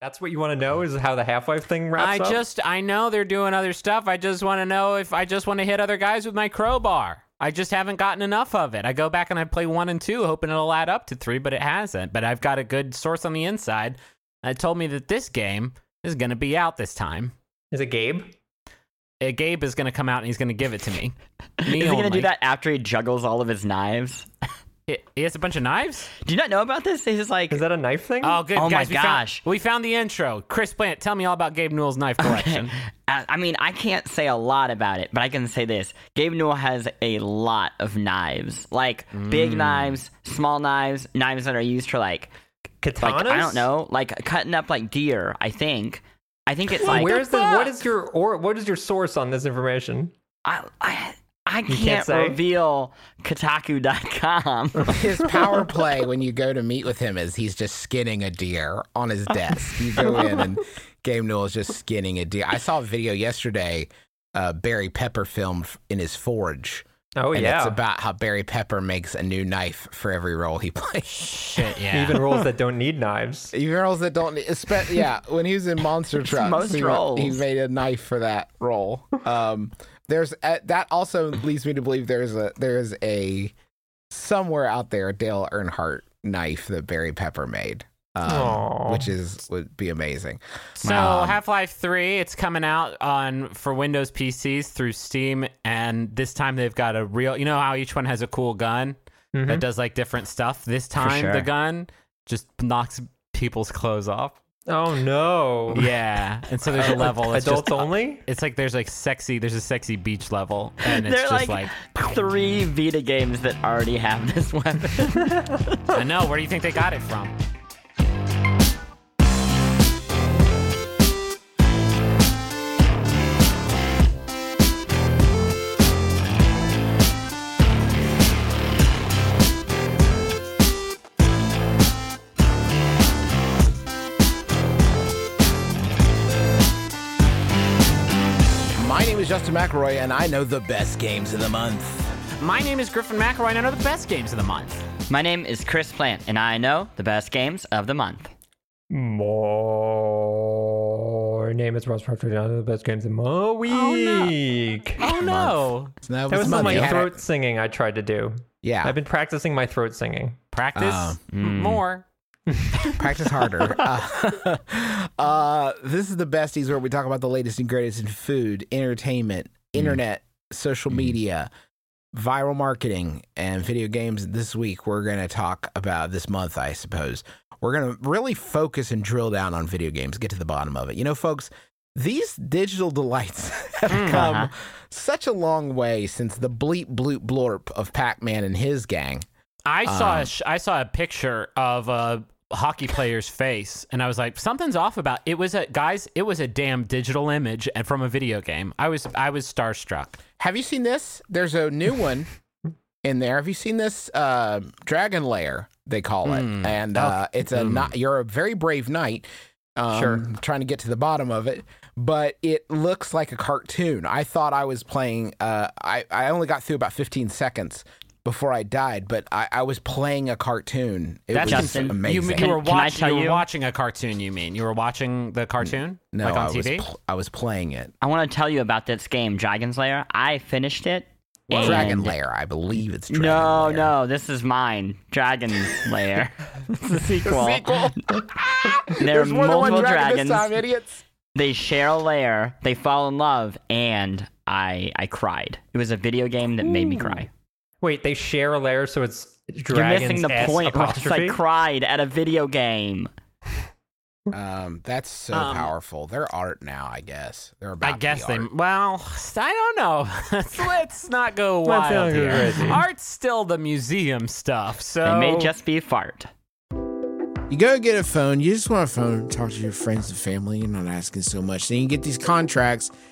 That's what you want to know is how the Half Life thing wraps up. I up. just I know they're doing other stuff. I just want to know if I just want to hit other guys with my crowbar. I just haven't gotten enough of it. I go back and I play one and two, hoping it'll add up to three, but it hasn't. But I've got a good source on the inside that told me that this game is going to be out this time. is it Gabe? Uh, Gabe is going to come out and he's going to give it to me. Me Is he gonna do that after he juggles all of his knives? He- He has a bunch of knives. Do you not know about this? He's like, Is that a knife thing? Oh, good Oh my guys! we found- gosh. we found the intro. Chris Plante, tell me all about Gabe Newell's knife collection. I I mean, I can't say a lot about it, but I can say this: Gabe Newell has a lot of knives, like big Mm. knives, small knives, knives that are used for like, Katanas? like I don't know, like cutting up like deer. I think. I think it's like Where's the what is your or what is your source on this information? I I, I can't can't, say? reveal Kotaku.com. His power play when you go to meet with him is he's just skinning a deer on his desk. You go in and Gabe Newell is just skinning a deer. I saw a video yesterday, uh, Barry Pepper filmed in his forge. Oh and yeah. it's about how Barry Pepper makes a new knife for every role he plays. Shit, yeah. Even roles that don't need knives. Even roles that don't, espe- yeah. When he was in Monster Trucks, most he, roles. he made a knife for that role. Um, there's uh, that also leads me to believe there's a there's a somewhere out there a Dale Earnhardt knife that Barry Pepper made, um, which is would be amazing. So Um, Half Life Three, it's coming out on for Windows PCs through Steam, and this time they've got a real. You know how each one has a cool gun Mhm. that does like different stuff. This time sure. the gun just knocks people's clothes off. Oh no. Yeah, and so there's a level. It's Adults just, only? It's like there's like sexy. There's a sexy beach level, and it's They're just like, like, three Vita games that already have this weapon. I know. Where do you think they got it from? McElroy, and I know the best games of the month. My name is Griffin McElroy, and I know the best games of the month. My name is Chris Plante, and I know the best games of the month. More name is Russ Frushtick. I know the best games of my oh, week. Oh no! So that That was month. my throat it. singing I tried to do. Yeah, I've been practicing my throat singing. Practice Oh. m- hmm. more. practice harder. uh, uh, this is the besties where we talk about the latest and greatest in food, entertainment, internet, social media, viral marketing, and video games. This week, we're going to talk about this month, I suppose. We're going to really focus and drill down on video games, get to the bottom of it. You know, folks, these digital delights have come Uh-huh. such a long way since the bleep bloop blorp of Pac Man and his gang. I saw Um, a sh- I saw a picture of a hockey player's face, and I was like, something's off about it. Was a guys? It was a damn digital image and from a video game. I was I was starstruck. Have you seen this? There's a new one in there. Have you seen this? Uh, Dragon Lair, they call it, Mm. and uh, it's a Mm. not. You're a very brave knight. Um, Sure. Trying to get to the bottom of it, but it looks like a cartoon. I thought I was playing. Uh, I I only got through about 15 seconds before I died, but I, I was playing a cartoon. It That's was Justin, amazing. you Can- were can I watching. tell You were you? watching a cartoon. You mean you were watching the cartoon? no, like on I was pl- I was playing it. I want to tell you about this game, Dragon's Lair. I finished it. and- Dragon Lair, I believe it's Dragon No, Lair. no, this is mine. Dragon's Lair. it's a sequel. Sequel. There are There's more than one multiple dragon dragons. time, idiots. They share a lair. They fall in love, and I I cried. It was a video game that made me cry. Wait, they share a layer, so it's dragons. You're missing the S point. Russ. apostrophe. I cried at a video game. Um, that's so Um, powerful. They're art now, I guess. They're about. I to guess be they. art. Well, I don't know. let's, let's not go wild here. crazy. Art's still the museum stuff. So They may just be fart. You go get a phone. You just want a phone. to Talk to your friends and family. You're not asking so much. Then you get these contracts,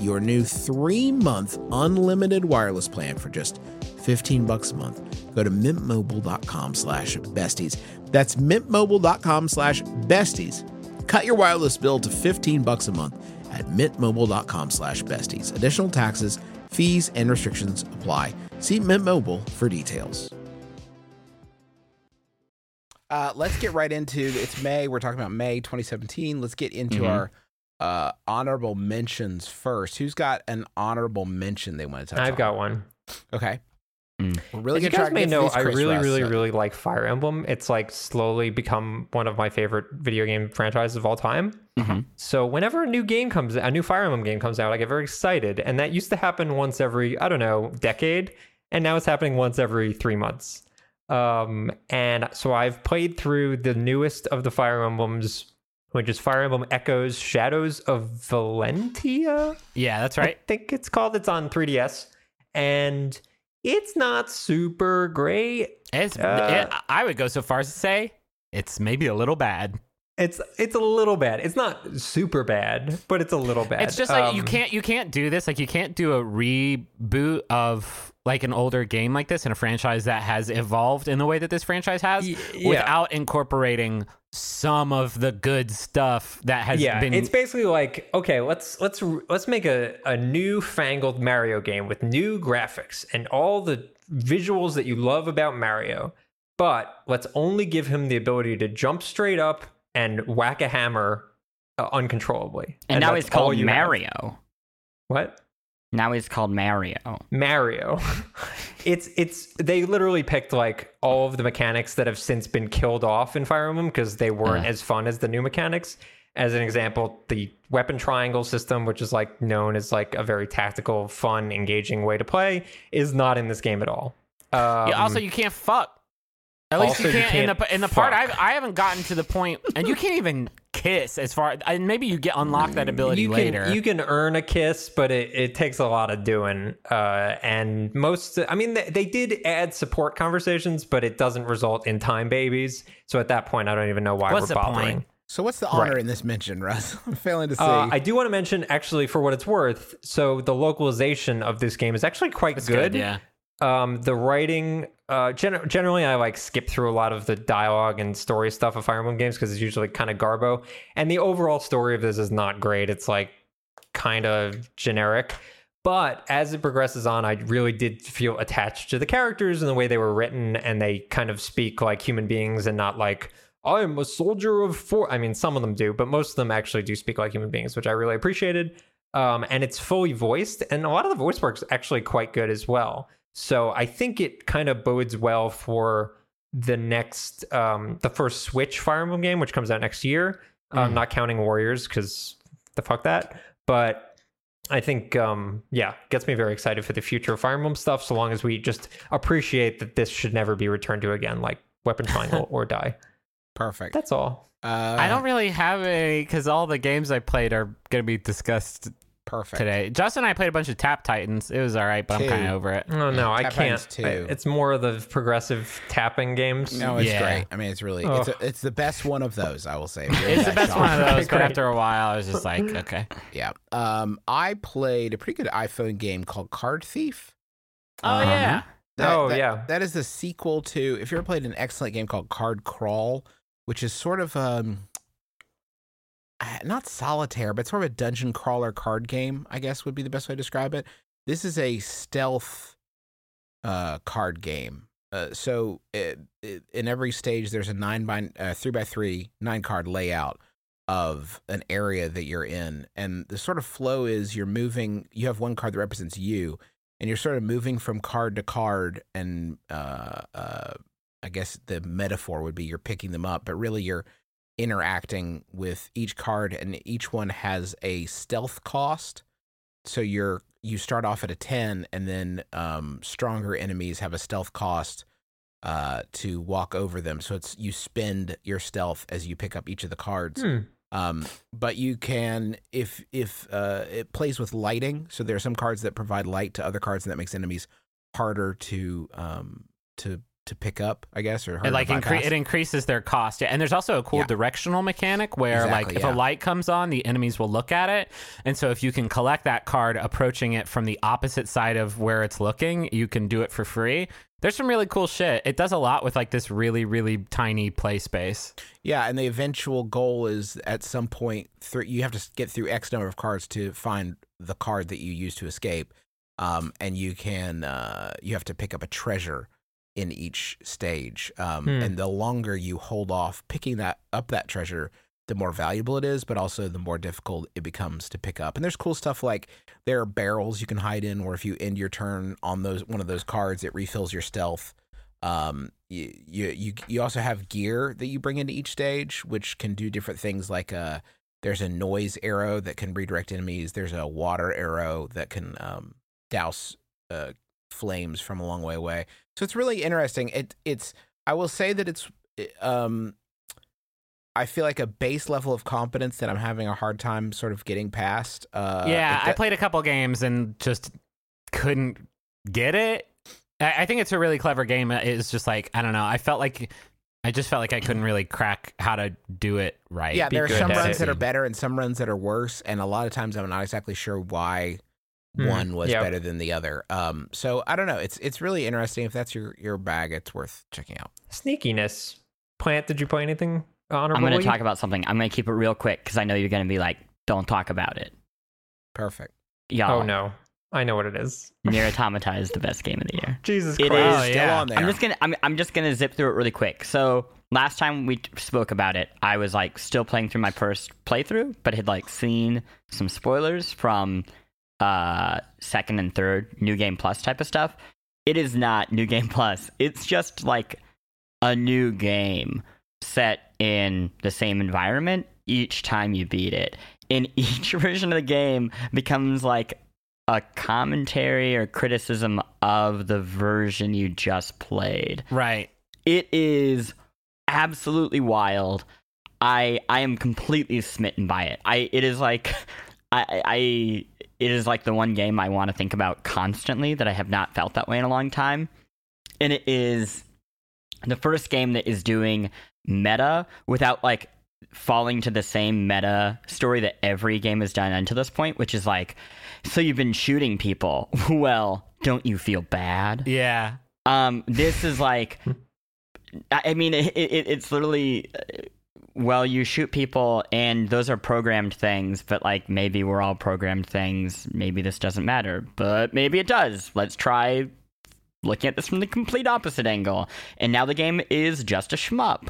your new three month unlimited wireless plan for just 15 bucks a month, go to mintmobile.com slash besties. That's mintmobile.com slash besties. Cut your wireless bill to 15 bucks a month at mintmobile.com slash besties. Additional taxes, fees, and restrictions apply. See Mint Mobile for details. Uh, let's get right into it's May. We're talking about May 2017. Let's get into Mhm. our uh, honorable mentions first. Who's got an honorable mention they want to touch I've on? got one. Okay. Mm. We're really As you guys may know, I really, Russ, really, so- really like Fire Emblem. It's like slowly become one of my favorite video game franchises of all time. Mhm. So whenever a new game comes, a new Fire Emblem game comes out, I get very excited, and that used to happen once every I don't know decade, and now it's happening once every three months. Um, and so I've played through the newest of the Fire Emblems, which is Fire Emblem Echoes: Shadows of Valentia. Yeah, that's right. I think it's called. It's on 3DS, and it's not super great. It's, Uh, it, I would go so far as to say it's maybe a little bad. It's it's a little bad. It's not super bad, but it's a little bad. It's just like you Um, can't you can't do this. Like you can't do a reboot of like an older game like this in a franchise that has evolved in the way that this franchise has Y- yeah. without incorporating some of the good stuff that has yeah, been it's basically like okay, let's let's let's make a a new fangled Mario game with new graphics and all the visuals that you love about Mario, but let's only give him the ability to jump straight up and whack a hammer uh, uncontrollably. And, now that's it's called you have. Mario. What? Now it's called Mario. Mario. it's it's they literally picked like all of the mechanics that have since been killed off in Fire Emblem because they weren't Uh. as fun as the new mechanics. As an example, the weapon triangle system, which is like known as like a very tactical, fun, engaging way to play, is not in this game at all. Um, Yeah, also, you can't fuck. At least also you you can't, in can't the in the part fuck. I I haven't gotten to the point, and you can't even kiss as far. And maybe you get unlock that ability you later. Can, you can earn a kiss, but it, it takes a lot of doing. Uh, and most, I mean, they, they did add support conversations, but it doesn't result in time babies. So at that point, I don't even know why What's we're bothering. point? So what's the honor Right. in this mention, Russ? I'm failing to see. Uh, I do want to mention, actually, for what it's worth, so the localization of this game is actually quite It's good. yeah. Um, the writing, uh, gen- generally, I like skip through a lot of the dialogue and story stuff of Fire Emblem games because it's usually kind of garbo. And the overall story of this is not great. It's like kind of generic. But as it progresses on, I really did feel attached to the characters and the way they were written, and they kind of speak like human beings and not like I'm a soldier of four. I mean, some of them do, but most of them actually do speak like human beings, which I really appreciated. Um, and it's fully voiced, and a lot of the voice work's actually quite good as well. So I think it kind of bodes well for the next, um, the first Switch Fire Emblem game, which comes out next year. Um, not counting Warriors, because the fuck that. But I think, um, yeah, gets me very excited for the future of Fire Emblem stuff. So long as we just appreciate that this should never be returned to again, like Weapon Triangle or Die. Perfect. That's all. Uh, I don't really have any because all the games I played are going to be discussed perfect today. Justin and I played a bunch of Tap Titans. It was all right, but I'm Two. kind of over it. Oh no, I Tap can't. Titans two. I- it's more of the progressive tapping games. No, it's Yeah. great. I mean, it's really it's, a, it's the best one of those. I will say. It's the best one of those, but after a while, I was just like, okay. Yeah. Um, I played a pretty good iPhone game called Card Thief. Oh Uh-huh. yeah, That- Oh, that- yeah. That is the sequel to. If you ever played an excellent game called Card Crawl, which is sort of um, not solitaire, but sort of a dungeon crawler card game. I guess would be the best way to describe it. This is a stealth uh card game. Uh, so it, it, in every stage, there's a nine by uh, three by three nine card layout of an area that you're in, and the sort of flow is you're moving. You have one card that represents you, and you're sort of moving from card to card, and uh, uh, I guess the metaphor would be you're picking them up, but really you're interacting with each card, and each one has a stealth cost. So you're you start off at a ten, and then um, stronger enemies have a stealth cost uh, to walk over them. So it's you spend your stealth as you pick up each of the cards. Hmm. Um, but you can if if uh, it plays with lighting. So there are some cards that provide light to other cards, and that makes enemies harder to um to to pick up, I guess, or It like incre- it increases their cost. Yeah, and there's also a cool Yeah. directional mechanic where like if yeah. a light comes on, the enemies will look at it, and so if you can collect that card approaching it from the opposite side of where it's looking, you can do it for free. There's some really cool shit. It does a lot with like this really really tiny play space. Yeah, and the eventual goal is at some point through you have to get through X number of cards to find the card that you use to escape. Um, and you can uh, you have to pick up a treasure in each stage. Um, Hmm. and the longer you hold off picking that up that treasure, the more valuable it is, but also the more difficult it becomes to pick up. And there's cool stuff like there are barrels you can hide in, where if you end your turn on those one of those cards, it refills your stealth. Um, you, you you you also have gear that you bring into each stage, which can do different things. Like uh, there's a noise arrow that can redirect enemies. There's a water arrow that can um, douse uh, flames from a long way away. So it's really interesting. It it's I will say that it's um I feel like a base level of competence that I'm having a hard time sort of getting past. Uh, yeah, it- I played a couple games and just couldn't get it. I, I think it's a really clever game. It's just like I don't know. I felt like I just felt like I couldn't really crack how to do it right. yeah, be there are some runs it. that are better and some runs that are worse, and a lot of times I'm not exactly sure why Hmm, one was yep. better than the other. Um, so I don't know. It's it's really interesting. If that's your your bag, it's worth checking out. Sneakiness. Plante, did you play anything honorably? I'm going to talk about something. I'm going to keep it real quick because I know you're going to be like, don't talk about it. Perfect. Y'all, Oh no, I know what it is. Nier Automata is the best game of the year. Jesus Christ! is Oh, Still yeah. on there. I'm just gonna I'm, I'm just gonna zip through it really quick. So last time we spoke about it, I was like still playing through my first playthrough, but had like seen some spoilers from uh second and third new game plus type of stuff. It is not new game plus. It's just like a new game set in the same environment each time you beat it. And each version of the game becomes like a commentary or criticism of the version you just played. right. It is absolutely wild. I I am completely smitten by it. I it is like I I it is like the one game I want to think about constantly that I have not felt that way in a long time. And it is the first game that is doing meta without like falling to the same meta story that every game has done until this point, which is like, so you've been shooting people. Well, don't you feel bad? Yeah. Um, this is like, I mean, it, it, it's literally, uh, well, you shoot people, and those are programmed things, but like maybe we're all programmed things. Maybe this doesn't matter, but maybe it does. Let's try looking at this from the complete opposite angle. And now the game is just a shmup.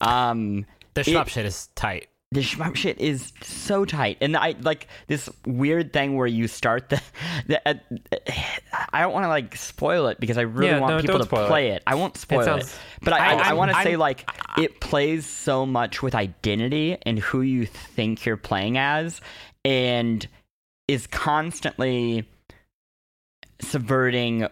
Um, The It- shmup shit is tight. The shmup shit is so tight, and I like this weird thing where you start the. the uh, I don't want to like spoil it because I really Yeah, want no, people to play it. I won't spoil it, sounds- but I, I, I- I, want to say like it plays so much with identity and who you think you're playing as, and is constantly subverting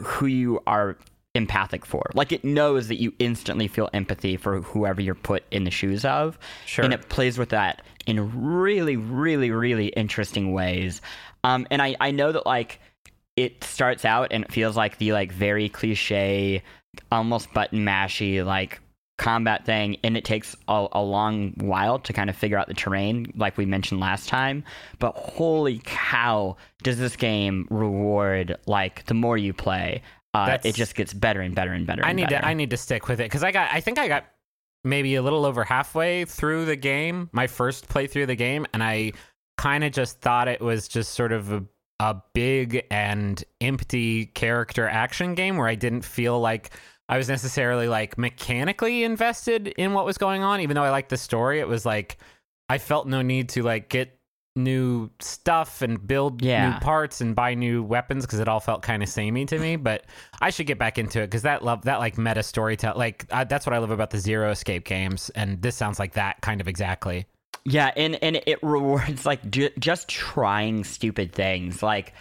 who you are empathic for. Like it knows that you instantly feel empathy for whoever you're put in the shoes of. Sure. And it plays with that in really, really, really interesting ways. Um, and I, I know that like it starts out and it feels like the like very cliche, almost button mashy like combat thing, and it takes a, a long while to kind of figure out the terrain, like we mentioned last time. But holy cow, does this game reward like the more you play? Uh, it just gets better and better and better. And I need better. to I need to stick with it because I got I think I got maybe a little over halfway through the game, my first playthrough of the game, and I kind of just thought it was just sort of a, a big and empty character action game where I didn't feel like I was necessarily like mechanically invested in what was going on, even though I liked the story. It was like I felt no need to like get new stuff and build Yeah. new parts and buy new weapons because it all felt kind of samey to me. But I should get back into it because that love that like meta storytelling, like I, that's what I love about the Zero Escape games, and this sounds like that kind of exactly. Yeah, and and it rewards like ju- just trying stupid things, like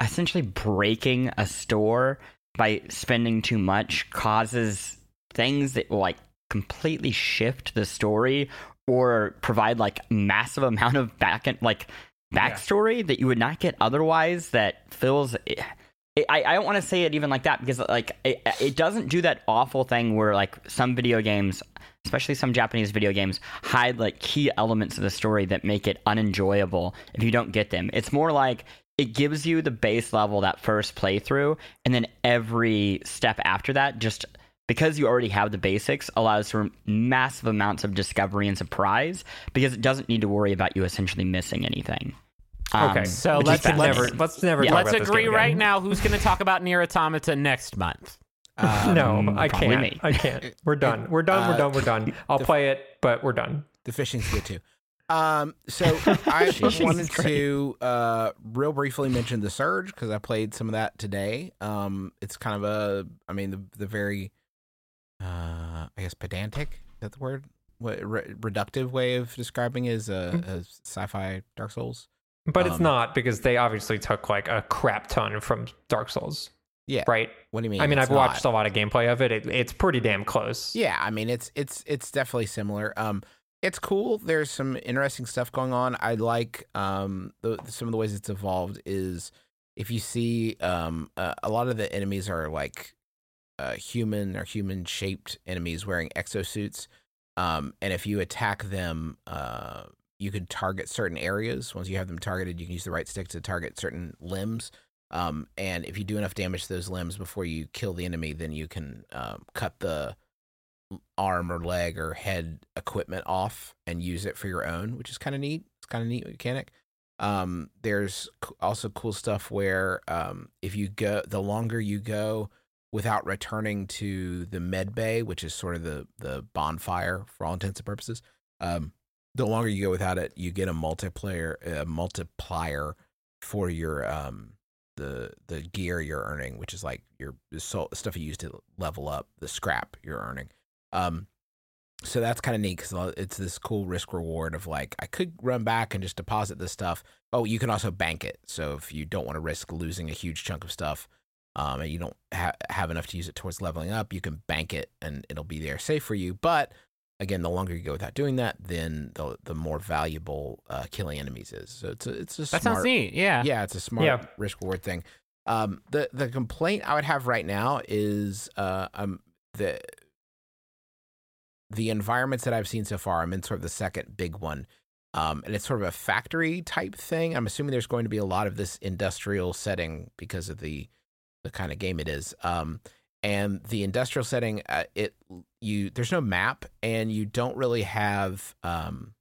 essentially breaking a store by spending too much causes things that like completely shift the story or provide like massive amount of back and like backstory that you would not get otherwise. That fills It, I, I don't want to say it even like that because like it, it doesn't do that awful thing where like some video games especially some Japanese video games, hide like key elements of the story that make it unenjoyable if you don't get them. It's more like it gives you the base level that first playthrough, and then every step after that, just because you already have the basics, allows for massive amounts of discovery and surprise because it doesn't need to worry about you essentially missing anything. Um, Okay, so let's- let's never fascinating. let's never Yeah. Let's agree right now. Who's going to talk about Nier Automata next month? no, Um, I can't. me. I can't. We're done. We're done. we're Uh, done. We're done. I'll the- play it, but we're done. The fishing's good too. Um, so I Fishing's wanted great. to uh, real briefly mention the Surge because I played some of that today. Um, it's kind of a, I mean, the the very, uh, I guess pedantic. Is that the word? What re- reductive way of describing is uh, Mm. a sci-fi Dark Souls. But it's Um, not because they obviously took like a crap ton from Dark Souls, Yeah. right? What do you mean? I mean, it's I've watched a lot of gameplay of it. it. It's pretty damn close. Yeah, I mean it's it's it's definitely similar. Um, it's cool. There's some interesting stuff going on. I like um the some of the ways it's evolved is if you see um uh, a lot of the enemies are like uh human or human shaped enemies wearing exosuits. Um, and if you attack them, uh, you can target certain areas. Once you have them targeted, you can use the right stick to target certain limbs. Um, and if you do enough damage to those limbs before you kill the enemy, then you can um, cut the arm or leg or head equipment off and use it for your own, which is kind of neat. It's kind of neat mechanic. Um, there's also cool stuff where um, if you go, the longer you go without returning to the med bay, which is sort of the the bonfire for all intents and purposes, um, the longer you go without it, you get a multiplayer a multiplier for your um the the gear you're earning, which is like your stuff you use to level up, the scrap you're earning. Um, so that's kind of neat because it's this cool risk reward of like I could run back and just deposit this stuff. Oh, you can also bank it. So if you don't want to risk losing a huge chunk of stuff, um, and you don't ha- have enough to use it towards leveling up, you can bank it and it'll be there safe for you. But again, the longer you go without doing that, then the the more valuable uh, killing enemies is. So it's a it's a That smart, sounds neat. Yeah. yeah, it's a smart Yeah. risk reward thing. Um, the the complaint I would have right now is uh, um the the environments that I've seen so far. I'm in sort of the second big one, um, and it's sort of a factory type thing. I'm assuming there's going to be a lot of this industrial setting because of the the kind of game it is. Um, and the industrial setting, uh, it you there's no map, and you don't really have um,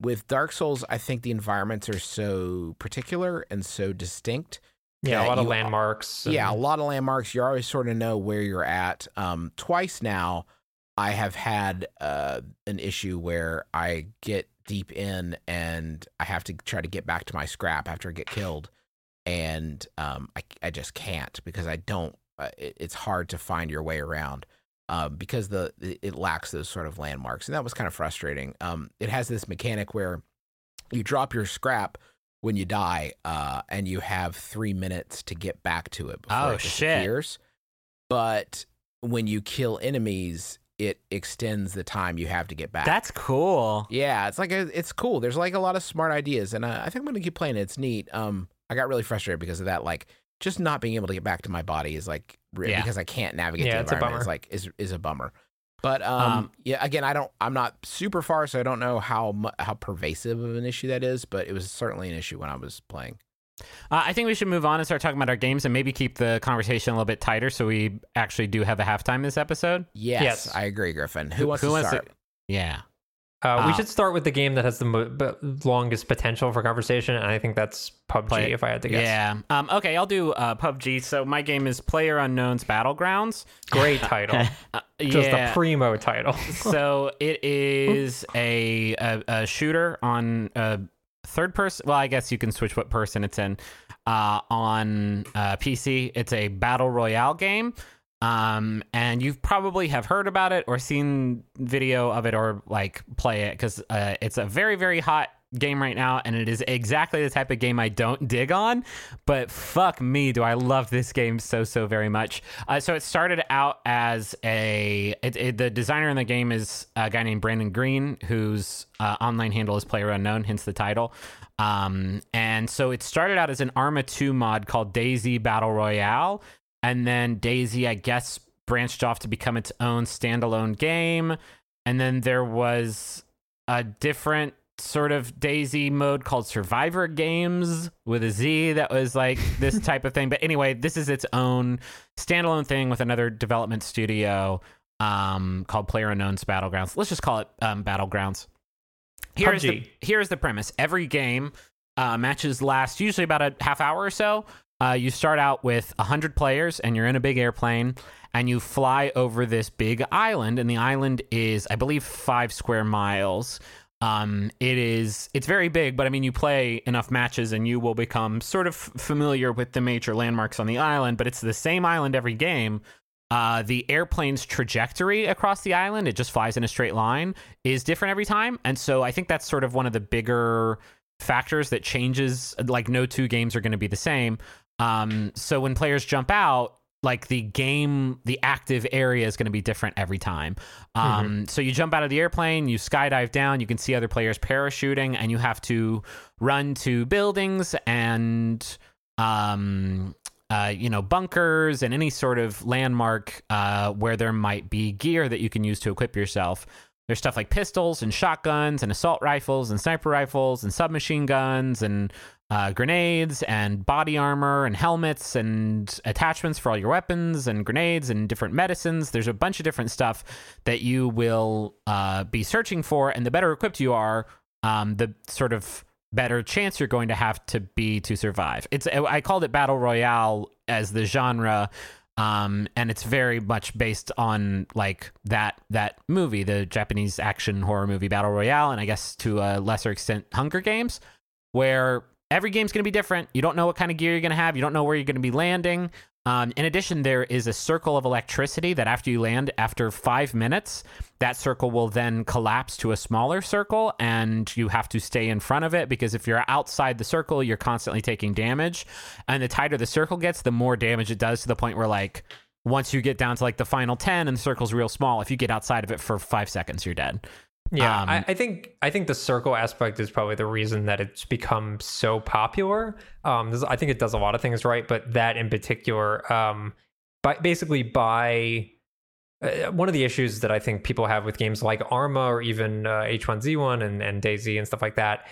with Dark Souls. I think the environments are so particular and so distinct. Yeah, a lot of landmarks. Yeah, a lot of landmarks. You always sort of know where you're at. Um, twice now, I have had uh, an issue where I get deep in and I have to try to get back to my scrap after I get killed, and um, I I just can't because I don't. Uh, it, it's hard to find your way around. Um, because the it lacks those sort of landmarks, and that was kind of frustrating. Um, it has this mechanic where you drop your scrap when you die, uh, and you have three minutes to get back to it before Oh, it shit. But when you kill enemies, it extends the time you have to get back. That's cool. yeah, it's like a, it's cool. There's like a lot of smart ideas, and I, I think I'm gonna keep playing it. It's neat. Um, I got really frustrated because of that. Like, just not being able to get back to my body is like Yeah. because I can't navigate Yeah, the it's environment. It's like is is a bummer. But um, Um, yeah, again, I don't. I'm not super far, so I don't know how mu- how pervasive of an issue that is. But it was certainly an issue when I was playing. Uh, I think we should move on and start talking about our games and maybe keep the conversation a little bit tighter so we actually do have a halftime this episode. Yes, Yes. I agree, Griffin. Who, wants who to wants start? to? Yeah. Uh, we Uh, should start with the game that has the mo- b- longest potential for conversation, and I think that's PUBG. Play- if I had to guess, Yeah. Um, okay, I'll do uh, PUBG. So my game is PlayerUnknown's Battlegrounds. great title, Uh, just yeah. a primo title. so it is a, a a shooter on a third person. Well, I guess you can switch what person it's in. Uh, on uh, PC, it's a battle royale game. Um, and you probably have heard about it or seen video of it or like play it because uh, it's a very very hot game right now and it is exactly the type of game I don't dig on but fuck me do I love this game so so very much. Uh, so it started out as a it, it, the designer in the game is a guy named Brendan Greene whose uh, online handle is player unknown hence the title. Um, and so it started out as an Arma 2 mod called DayZ Battle Royale and then DayZ I guess branched off to become its own standalone game and then there was a different sort of DayZ mode called Survivor Games with a Z that was like this type of thing. But anyway, this is its own standalone thing with another development studio um, called PlayerUnknown's Battlegrounds. Let's just call it um, Battlegrounds. Here's the, here's the premise. Every game uh, matches last usually about a half hour or so. Uh, you start out with 100 players and you're in a big airplane and you fly over this big island and the island is i believe five square miles. Um, it is it's very big but i mean you play enough matches and you will become sort of familiar with the major landmarks on the island but it's the same island every game. Uh, the airplane's trajectory across the island it just flies in a straight line is different every time. And so i think that's sort of one of the bigger factors that changes like no two games are going to be the same um, so when players jump out like the game the active area is going to be different every time. Um, so you jump out of the airplane you skydive down you can see other players parachuting and you have to run to buildings and um, uh, you know bunkers and any sort of landmark uh, where there might be gear that you can use to equip yourself. There's stuff like pistols and shotguns and assault rifles and sniper rifles and submachine guns and uh, grenades and body armor and helmets and attachments for all your weapons and grenades and different medicines. There's a bunch of different stuff that you will uh, be searching for, and the better equipped you are, um, the sort of better chance you're going to have to be to survive. It's I called it battle royale as the genre um, and it's very much based on like that that movie, the Japanese action horror movie Battle Royale, and I guess to a lesser extent Hunger Games, where every game's going to be different. You don't know what kind of gear you're going to have. You don't know where you're going to be landing. Um, in addition, there is a circle of electricity that after you land, after five minutes, that circle will then collapse to a smaller circle, and you have to stay in front of it because if you're outside the circle, you're constantly taking damage. And the tighter the circle gets, the more damage it does to the point where, like, once you get down to like the final 10 and the circle's real small, if you get outside of it for five seconds, you're dead. Yeah, Um, I, I think I think the circle aspect is probably the reason that it's become so popular. Um, this, I think it does a lot of things right, but that in particular, um, by basically by uh, one of the issues that I think people have with games like Arma or even uh, H1Z1 and, and DayZ and stuff like that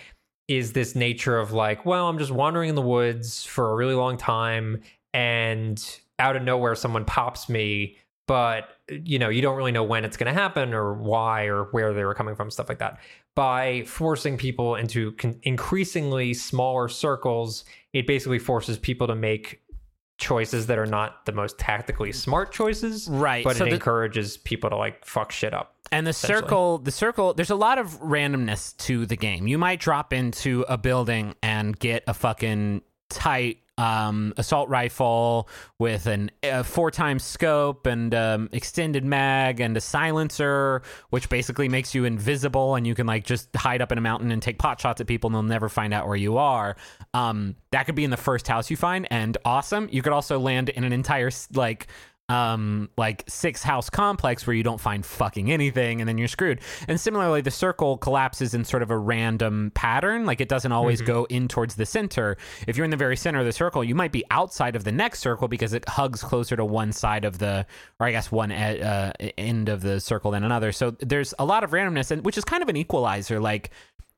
is this nature of like, well, I'm just wandering in the woods for a really long time, and out of nowhere, someone pops me but you know you don't really know when it's going to happen or why or where they were coming from stuff like that by forcing people into con- increasingly smaller circles it basically forces people to make choices that are not the most tactically smart choices Right. but So it the- encourages people to like fuck shit up And the circle, the circle, there's a lot of randomness to the game. You might drop into a building and get a fucking tight um, assault rifle with an a four times scope and um, extended mag and a silencer, which basically makes you invisible and you can like just hide up in a mountain and take pot shots at people and they'll never find out where you are. Um, that could be in the first house you find and awesome. You could also land in an entire like um like six house complex where you don't find fucking anything and then you're screwed. And similarly the circle collapses in sort of a random pattern. Like it doesn't always go in towards the center. If you're in the very center of the circle you might be outside of the next circle because it hugs closer to one side of the or i guess one uh, end of the circle than another. So there's a lot of randomness and which is kind of an equalizer. Like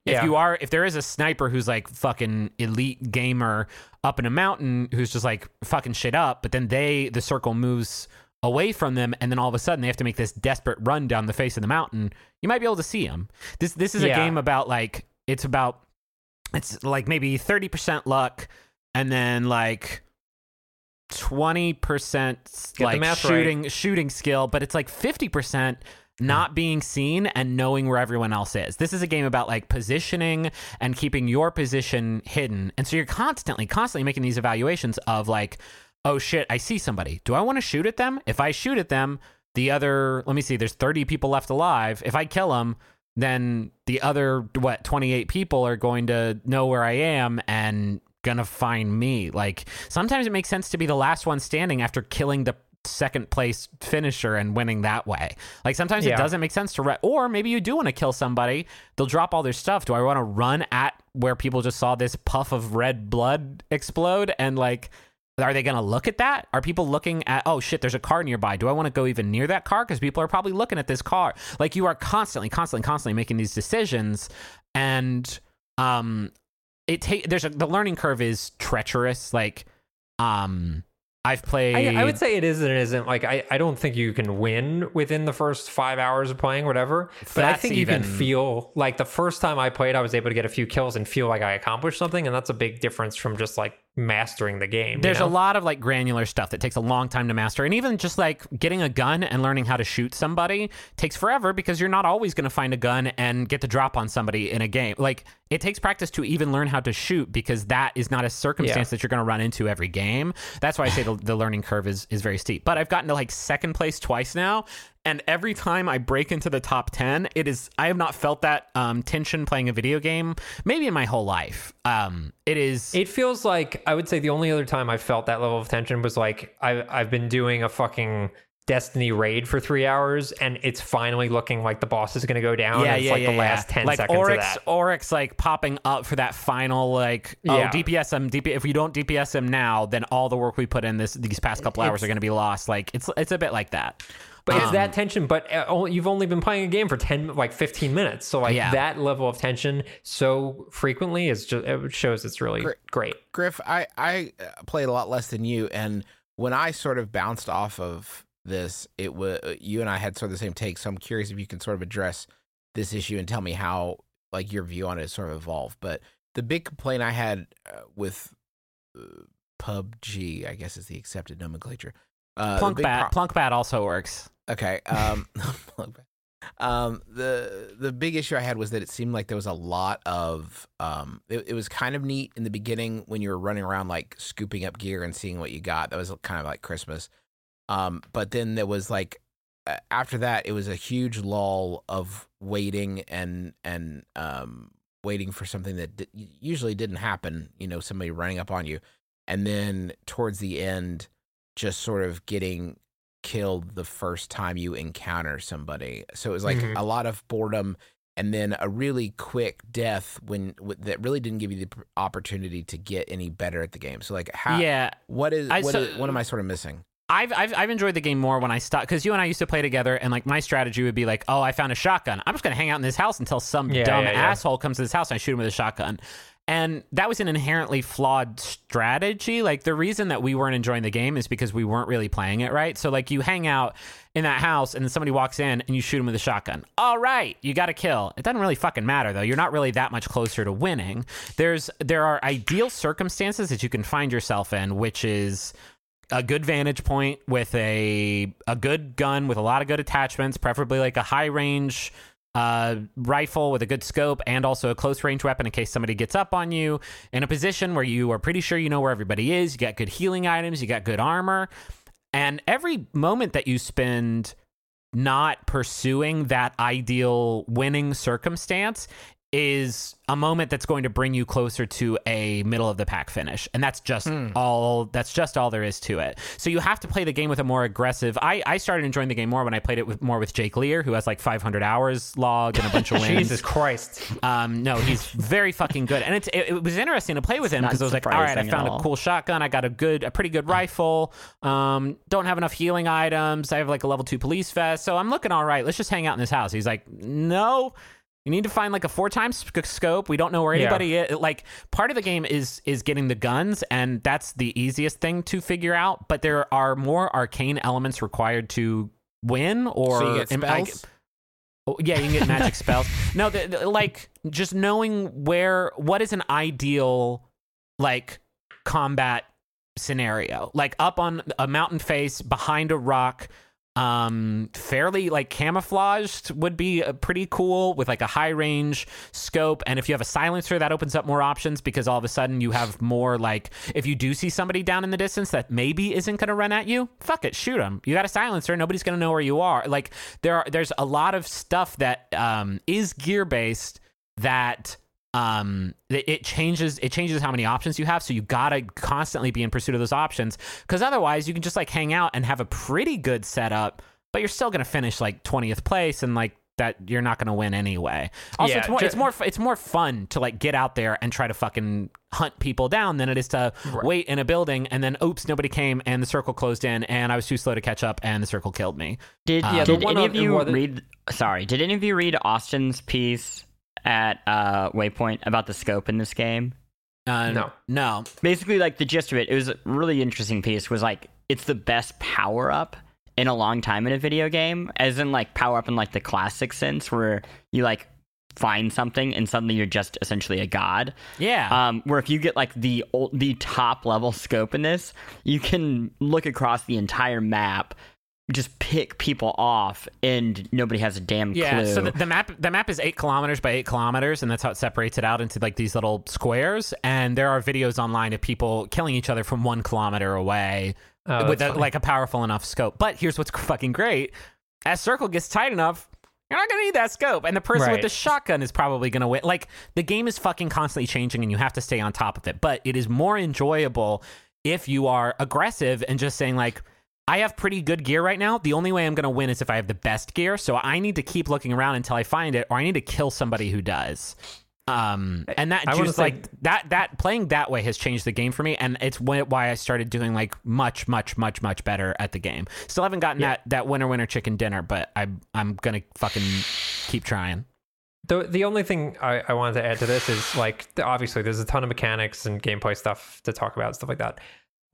if Yeah. you are if there is a sniper who's like fucking elite gamer up in a mountain who's just like fucking shit up but then they the circle moves away from them, and then all of a sudden they have to make this desperate run down the face of the mountain, you might be able to see them. This this is a game about like it's about it's like maybe thirty percent luck, and then like twenty percent the like math right. shooting shooting skill, but it's like fifty percent not being seen and knowing where everyone else is. This is a game about like positioning and keeping your position hidden. And so you're constantly, constantly making these evaluations of like, oh shit, I see somebody. Do I want to shoot at them? If I shoot at them, the other, let me see, there's 30 people left alive. If I kill them, then the other, what, 28 people are going to know where I am and gonna find me. Like sometimes it makes sense to be the last one standing after killing the second place finisher and winning that way. Like sometimes it doesn't make sense to re- or maybe you do want to kill somebody. They'll drop all their stuff. Do I want to run at where people just saw this puff of red blood explode and like are they going to look at that? Are people looking at, oh shit, there's a car nearby. Do I want to go even near that car? Because people are probably looking at this car. Like you are constantly, constantly, constantly making these decisions. And um, it take there's a the learning curve is treacherous. Like, um, I've played. I, I would say it is and it isn't. Like I, I don't think you can win within the first five hours of playing, whatever. But I think you can even- feel like the first time I played, I was able to get a few kills and feel like I accomplished something, and that's a big difference from just like mastering the game. you There's know? a lot of like granular stuff that takes a long time to master. And even just like getting a gun and learning how to shoot somebody takes forever because you're not always going to find a gun and get the drop on somebody in a game. Like it takes practice to even learn how to shoot because that is not a circumstance that you're going to run into every game. That's why I say the, the learning curve is, is very steep. But I've gotten to like second place twice now. And every time I break into the top 10, it is, I have not felt that um, tension playing a video game, maybe in my whole life. Um, it is. It feels like I would say the only other time I felt that level of tension was like I I've been doing a fucking Destiny raid for three hours and it's finally looking like the boss is going to go down. and it's like the last ten like seconds Oryx, of that. Oryx like popping up for that final like oh Yeah. DPS him DP if we don't DPS him now then all the work we put in this these past couple hours are going to be lost like it's it's a bit like that. But it's Um, that tension. But uh, you've only been playing a game for ten, like fifteen minutes. So like Yeah. that level of tension so frequently is just it shows it's really Great. great. Griff, I I uh, played a lot less than you, and when I sort of bounced off of this, it was you and I had sort of the same take. So I'm curious if you can sort of address this issue and tell me how like your view on it has sort of evolved. But the big complaint I had uh, with uh, PUBG, I guess is the accepted nomenclature. Uh, Plunk bat pro- Plunk bat also works. Okay. Um, um, the the big issue I had was that it seemed like there was a lot of um. It, it was kind of neat in the beginning when you were running around like scooping up gear and seeing what you got. That was kind of like Christmas. Um, but then there was like after that, it was a huge lull of waiting and and um waiting for something that di- usually didn't happen. You know, somebody running up on you, and then towards the end, just sort of getting killed the first time you encounter somebody. So it was like Mhm. a lot of boredom and then a really quick death when w- that really didn't give you the opportunity to get any better at the game. So like how yeah, what is I what, saw- is- what am I sort of missing? I've, I've I've enjoyed the game more when I stopped because you and I used to play together, and like my strategy would be like, oh, I found a shotgun. I'm just gonna hang out in this house until some Yeah, dumb yeah, yeah. asshole comes to this house and I shoot him with a shotgun. And that was an inherently flawed strategy. Like the reason that we weren't enjoying the game is because we weren't really playing it right. So like you hang out in that house and then somebody walks in and you shoot him with a shotgun. All right, you got to kill. It doesn't really fucking matter though. You're not really that much closer to winning. There's there are ideal circumstances that you can find yourself in, which is a good vantage point with a a good gun with a lot of good attachments, preferably like a high range uh, rifle with a good scope and also a close range weapon in case somebody gets up on you in a position where you are pretty sure you know where everybody is. You got good healing items, you got good armor, and every moment that you spend not pursuing that ideal winning circumstance is a moment that's going to bring you closer to a middle of the pack finish and that's just all that's just all there is to it so you have to play the game with a more aggressive i i started enjoying the game more when i played it with more with jake lear who has like 500 hours logged and a bunch of wins Jesus Christ. um, no, he's very fucking good, and it's it, it was interesting to play with him because I was like, all right, I found a cool shotgun, I got a good, a pretty good rifle. Um, don't have enough healing items. I have like a level two police vest, so I'm looking all right. Let's just hang out in this house. He's like, no. You need to find like a four times sc- scope. We don't know where Yeah. anybody is. Like part of the game is is getting the guns, and that's the easiest thing to figure out. But there are more arcane elements required to win. Or so you I- spells. Oh, yeah, you can get magic spells. No, the, the- like just knowing where what is an ideal like combat scenario. Like up on a mountain face behind a rock um fairly like camouflaged would be uh, pretty cool with like a high range scope. And if you have a silencer that opens up more options because all of a sudden you have more like if you do see somebody down in the distance that maybe isn't going to run at you fuck it shoot them you got a silencer nobody's going to know where you are. Like there are there's a lot of stuff that um is gear based that um it it changes it changes how many options you have. So you gotta constantly be in pursuit of those options. Because otherwise you can just like hang out and have a pretty good setup but you're still gonna finish like 20th place and like that you're not gonna win anyway. Also Yeah, it's more ju- it's more it's more fun to like get out there and try to fucking hunt people down than it is to wait in a building and then oops nobody came and the circle closed in and i was too slow to catch up and the circle killed me. Did, Yeah, did any of you than- read? Sorry, did any of you read Austin's piece at uh, Waypoint about the scope in this game? uh, No. no Basically, like the gist of it, it was a really interesting piece. Was like it's the best power up in a long time in a video game, as in like power up in like the classic sense, where you like find something and suddenly you're just essentially a god. yeah Um, where if you get like the ol- the top level scope in this, you can look across the entire map, just pick people off, and nobody has a damn Yeah, clue. so the, the map the map is eight kilometers by eight kilometers, and that's how it separates it out into like these little squares. And there are videos online of people killing each other from one kilometer away Oh, with a, like a powerful enough scope. But here's what's fucking great: as circle gets tight enough. You're not gonna need that scope, and the person with the shotgun is probably gonna win. Like the game is fucking constantly changing, and you have to stay on top of it. But it is more enjoyable if you are aggressive and just saying like, I have pretty good gear right now. The only way I'm going to win is if I have the best gear. So I need to keep looking around until I find it, or I need to kill somebody who does. Um, and that just like that that playing that way has changed the game for me, and it's why I started doing like much much much much better at the game. Still haven't gotten that that winner winner chicken dinner, but I I'm gonna fucking keep trying. The the only thing I, I wanted to add to this is like obviously there's a ton of mechanics and gameplay stuff to talk about stuff like that.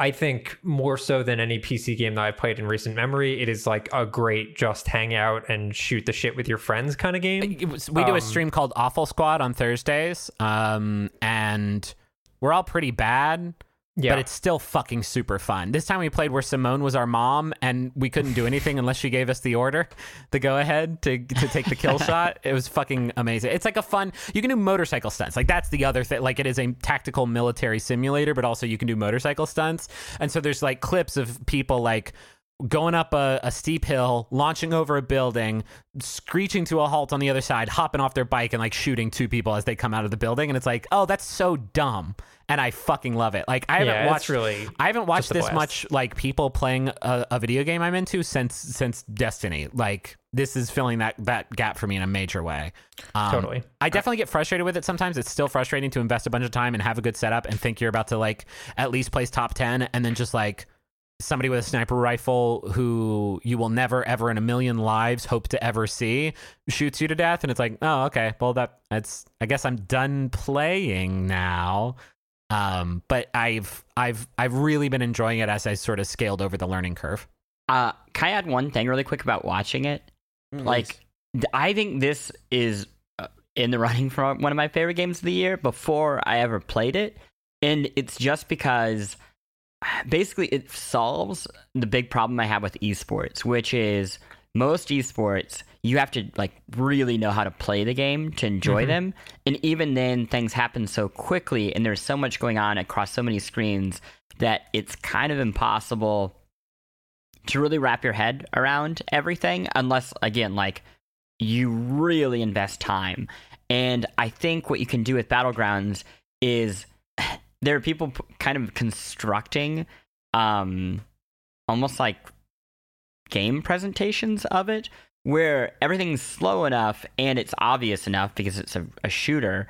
I think more so than any PC game that I've played in recent memory, it is like a great just hang out and shoot the shit with your friends kind of game. Was- we do a Um, stream called Awful Squad on Thursdays, um, and we're all pretty bad. Yeah, but it's still fucking super fun. This time we played where Simone was our mom, and we couldn't do anything unless she gave us the order, the go ahead to to take the kill shot. It was fucking amazing. It's like a fun. You can do motorcycle stunts. Like that's the other thing. Like it is a tactical military simulator, but also you can do motorcycle stunts. And so there's like clips of people like going up a, a steep hill, launching over a building, screeching to a halt on the other side, hopping off their bike and like shooting two people as they come out of the building. And it's like, oh, that's so dumb. And I fucking love it. Like I haven't Yeah, watched really I haven't watched this blast. much like people playing a, a video game I'm into since since Destiny. Like this is filling that that gap for me in a major way. Um, Totally. I definitely get frustrated with it sometimes. It's still frustrating to invest a bunch of time and have a good setup and think you're about to like at least place top 10 and then just like somebody with a sniper rifle who you will never ever in a million lives hope to ever see shoots you to death and it's like, "Oh, okay. Well, that that's I guess I'm done playing now." Um, but I've I've I've really been enjoying it as I sort of scaled over the learning curve. Uh, can I add one thing really quick about watching it? Like, th- I think this is uh, in the running for one of my favorite games of the year before I ever played it. And it's just because basically it solves the big problem I have with esports, which is most esports, you have to like really know how to play the game to enjoy Mhm. them. And even then, things happen so quickly and there's so much going on across so many screens that it's kind of impossible to really wrap your head around everything unless again like you really invest time and i think what you can do with battlegrounds is there are people kind of constructing um almost like game presentations of it where everything's slow enough and it's obvious enough because it's a, a shooter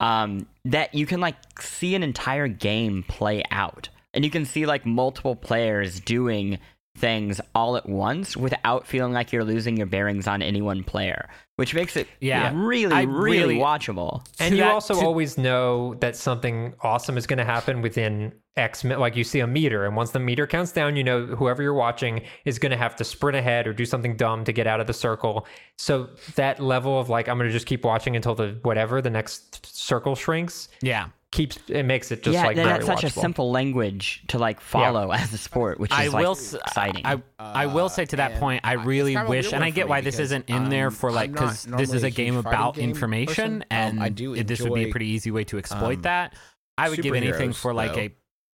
um, that you can like see an entire game play out. And you can see like multiple players doing things all at once without feeling like you're losing your bearings on any one player, which makes it Yeah. really, I really, really- watchable. And To you that- also to- always know that something awesome is going to happen within X mi- like you see a meter and once the meter counts down, you know whoever you're watching is going to have to sprint ahead or do something dumb to get out of the circle. So that level of like I'm going to just keep watching until the whatever the next circle shrinks Yeah. Keeps it makes it just yeah, like then very that's such a simple language to like follow as a sport, which is I like s- exciting. I I will say to that and point, I I- really kind of a wish, and I get me why this isn't in there um, for like because this is a a game about game information, person. Um, and I do it- this would be a pretty easy way to exploit um, that. I would give anything for like though. a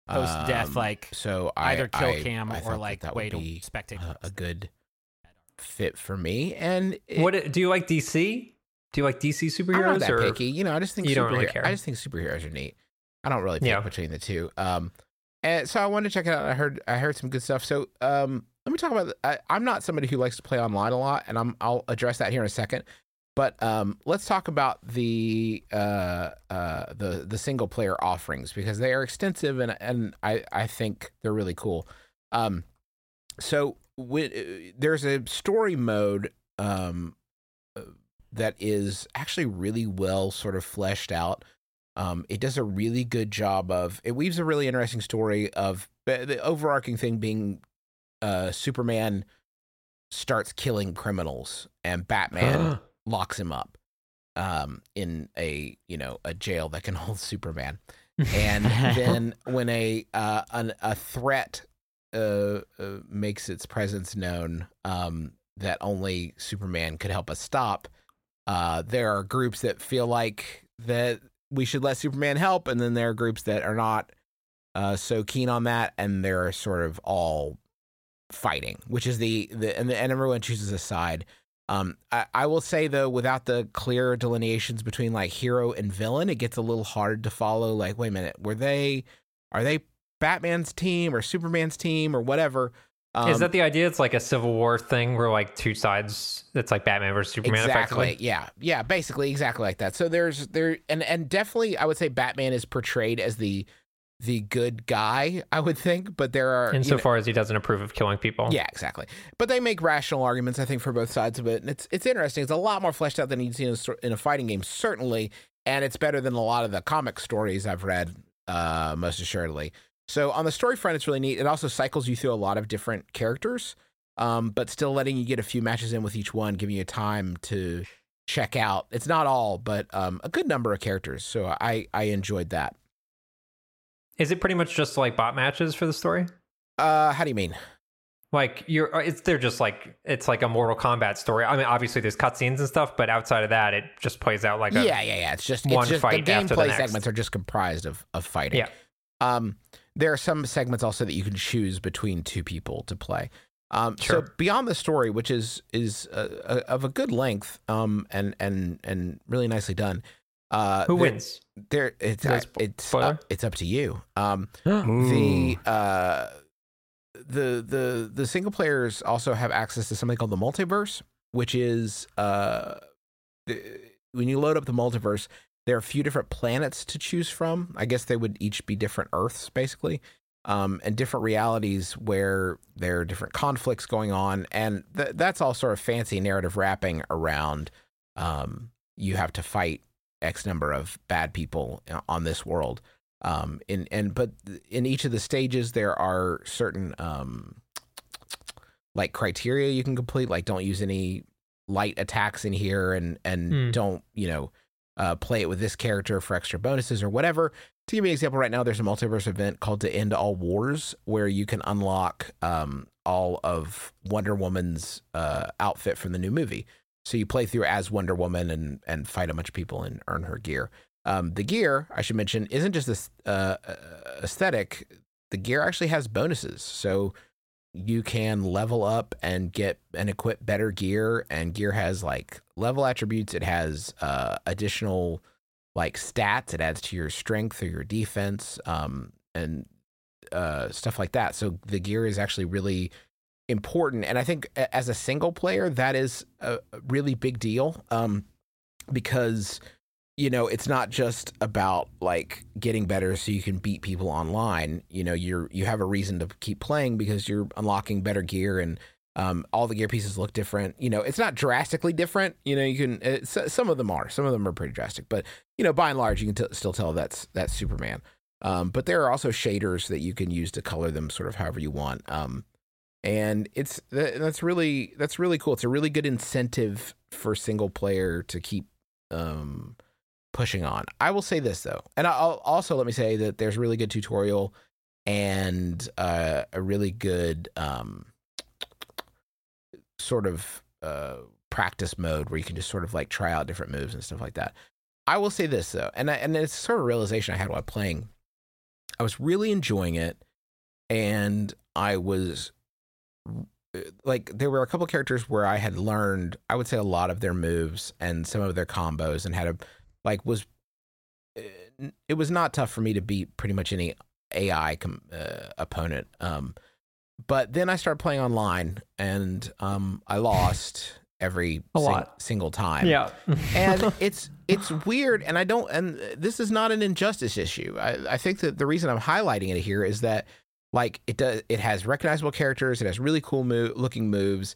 post death Um, like so I, either kill I- cam I or thought that like that way would to be spectate. a, a good fit for me. And it, What do you like DC? Do you like DC superheroes I'm not that or picky. You know, I just think You don't really care? I just think superheroes are neat. I don't really pick Yeah. between the two. Um, and so I wanted to check it out. I heard I heard some good stuff. So um, let me talk about. I, I'm not somebody who likes to play online a lot, and I'm I'll address that here in a second. But um, let's talk about the uh, uh, the the single player offerings because they are extensive and and I I think they're really cool. Um, so when, uh, there's a story mode um, that is actually really well sort of fleshed out. Um, it does a really good job of it weaves a really interesting story of the overarching thing being uh, Superman starts killing criminals and Batman locks him up um, in a you know a jail that can hold Superman. And then when a uh, an, a threat uh, uh, makes its presence known um, that only Superman could help us stop, uh, there are groups that feel like that we should let Superman help, and then there are groups that are not uh, so keen on that, and they're sort of all fighting, which is the the and, the, and everyone chooses a side. Um, I, I will say though, without the clear delineations between like hero and villain, it gets a little hard to follow. Like, wait a minute, were they, are they Batman's team or Superman's team or whatever? Um, is that the idea? It's like a Civil War thing where like two sides. It's like Batman versus Superman. exactly? Yeah, yeah, basically exactly like that. So there's there and and definitely, I would say Batman is portrayed as the the good guy. I would think, but there are know- Insofar as he doesn't approve of killing people. Yeah, exactly. But they make rational arguments, I think, for both sides of it, and it's it's interesting. It's a lot more fleshed out than you'd see in a, in a fighting game, certainly, and it's better than a lot of the comic stories I've read, uh, most assuredly. So on the story front, it's really neat. It also cycles you through a lot of different characters, um, but still letting you get a few matches in with each one, giving you time to check out. It's not all, but um, a good number of characters. So I I enjoyed that. Is it pretty much just like bot matches for the story? Uh, how do you mean? Like you're, it's they're just like it's like a Mortal Kombat story. I mean, obviously there's cutscenes and stuff, but outside of that, it just plays out like a yeah, yeah, yeah. It's just one it's just, the fight after the gameplay segments are just comprised of of fighting. Yeah. Um, there are some segments also that you can choose between two people to play. Um, so beyond the story, which is is uh, uh, of a good length, um, and and and really nicely done. Uh, who there- wins. There, it's uh, it's spoiler? up, it's up to you. Um, the uh, the the the single players also have access to something called the multiverse, which is uh, the, when you load up the multiverse, there are a few different planets to choose from. I guess they would each be different Earths, basically, um, and different realities where there are different conflicts going on, and th- that's all sort of fancy narrative wrapping around. Um, you have to fight X number of bad people uh, on this world. Um, in and but in each of the stages there are certain um, like criteria you can complete. Like don't use any light attacks in here, and and Hmm. don't you know uh, play it with this character for extra bonuses or whatever. To give you an example, right now there's a multiverse event called "To End All Wars," where you can unlock um, all of Wonder Woman's uh, outfit from the new movie. So you play through as Wonder Woman and and fight a bunch of people and earn her gear. Um, the gear, I should mention, isn't just this uh, uh, aesthetic. The gear actually has bonuses, so you can level up and get and equip better gear. And gear has like level attributes. It has uh, additional like stats. It adds to your strength or your defense, um, and uh, stuff like that. So the gear is actually really important. And I think as a single player, that is a really big deal um, because you know, it's not just about like getting better so you can beat people online. You know, you're you have a reason to keep playing because you're unlocking better gear and um, all the gear pieces look different. You know, it's not drastically different. You know, you can it's, some of them are, some of them are pretty drastic, but you know, by and large, you can t- still tell that's that's Superman. Um, but there are also shaders that you can use to color them sort of however you want. Um, and it's that's really that's really cool. It's a really good incentive for single player to keep um, pushing on. I will say this though, and I'll also let me say that there's a really good tutorial and uh, a really good um, sort of uh, practice mode where you can just sort of like try out different moves and stuff like that. I will say this though, and I, and it's sort of realization I had while playing. I was really enjoying it, and I was uh, like there were a couple characters where I had learned I would say a lot of their moves and some of their combos and had a like was uh, it was not tough for me to beat pretty much any AI com- uh, opponent. Um, but then I started playing online and um, I lost every sing- single time. Yeah. and it's it's weird and I don't and this is not an injustice issue. I, I think that the reason I'm highlighting it here is that like it does it has recognizable characters, it has really cool mo- looking moves.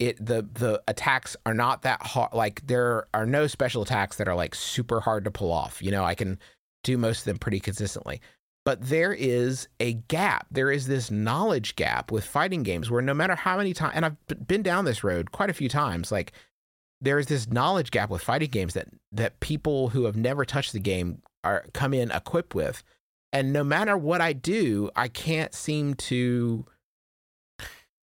It the the attacks are not that hard like there are no special attacks that are like super hard to pull off. You know, I can do most of them pretty consistently. But there is a gap. There is this knowledge gap with fighting games where no matter how many times, and I've been down this road quite a few times, like there is this knowledge gap with fighting games that that people who have never touched the game are come in equipped with, and no matter what I do, I can't seem to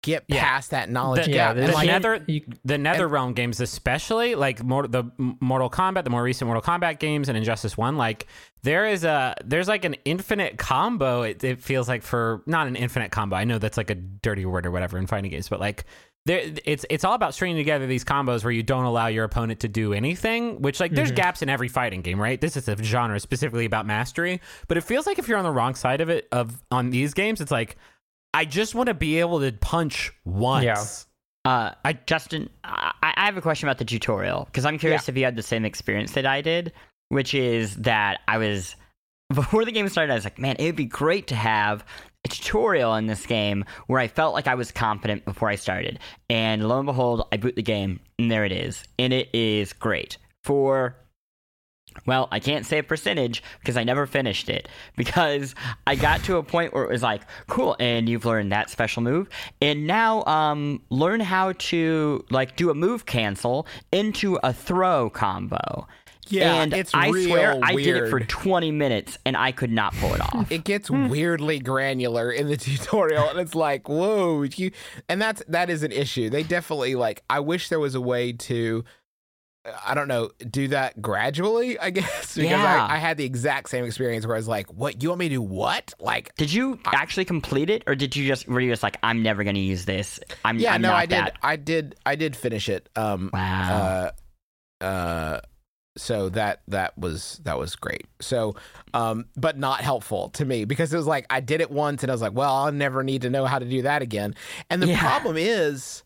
get Yeah. past that knowledge The- gap. yeah, And the like, nether you- the netherrealm games especially like more the mortal kombat the more recent mortal kombat games and injustice 1 like there is a there's like an infinite combo it, it feels like for not an infinite combo i know that's like a dirty word or whatever in fighting games but like there, it's it's all about stringing together these combos where you don't allow your opponent to do anything. Which like there's mm-hmm. gaps in every fighting game, right? This is a genre specifically about mastery, but it feels like if you're on the wrong side of it of on these games, it's like I just want to be able to punch once. Yeah. Uh, I Justin, I, I have a question about the tutorial because I'm curious if you had the same experience that I did, which is that I was before the game started. I was like, man, it would be great to have a tutorial in this game where I felt like I was confident before I started. And lo and behold, I boot the game, and there it is, and it is great for well, I can't say a percentage because I never finished it because I got to a point where it was like, cool, and you've learned that special move, and now um, learn how to like do a move cancel into a throw combo. Yeah, and it's I swear real I did it for 20 minutes and I could not pull it off. it gets weirdly granular in the tutorial and it's like whoa you and that's that is an issue they definitely like i wish there was a way to i don't know do that gradually i guess because Yeah. I, I had the exact same experience where i was like what you want me to do what like Did you actually complete it, or did you just were you just like, I'm never going to use this? I'm yeah I'm no i did that. i did i did finish it um Wow. uh uh so that that was that was great so um but not helpful to me because it was like i did it once and i was like well i'll never need to know how to do that again and the Yeah. problem is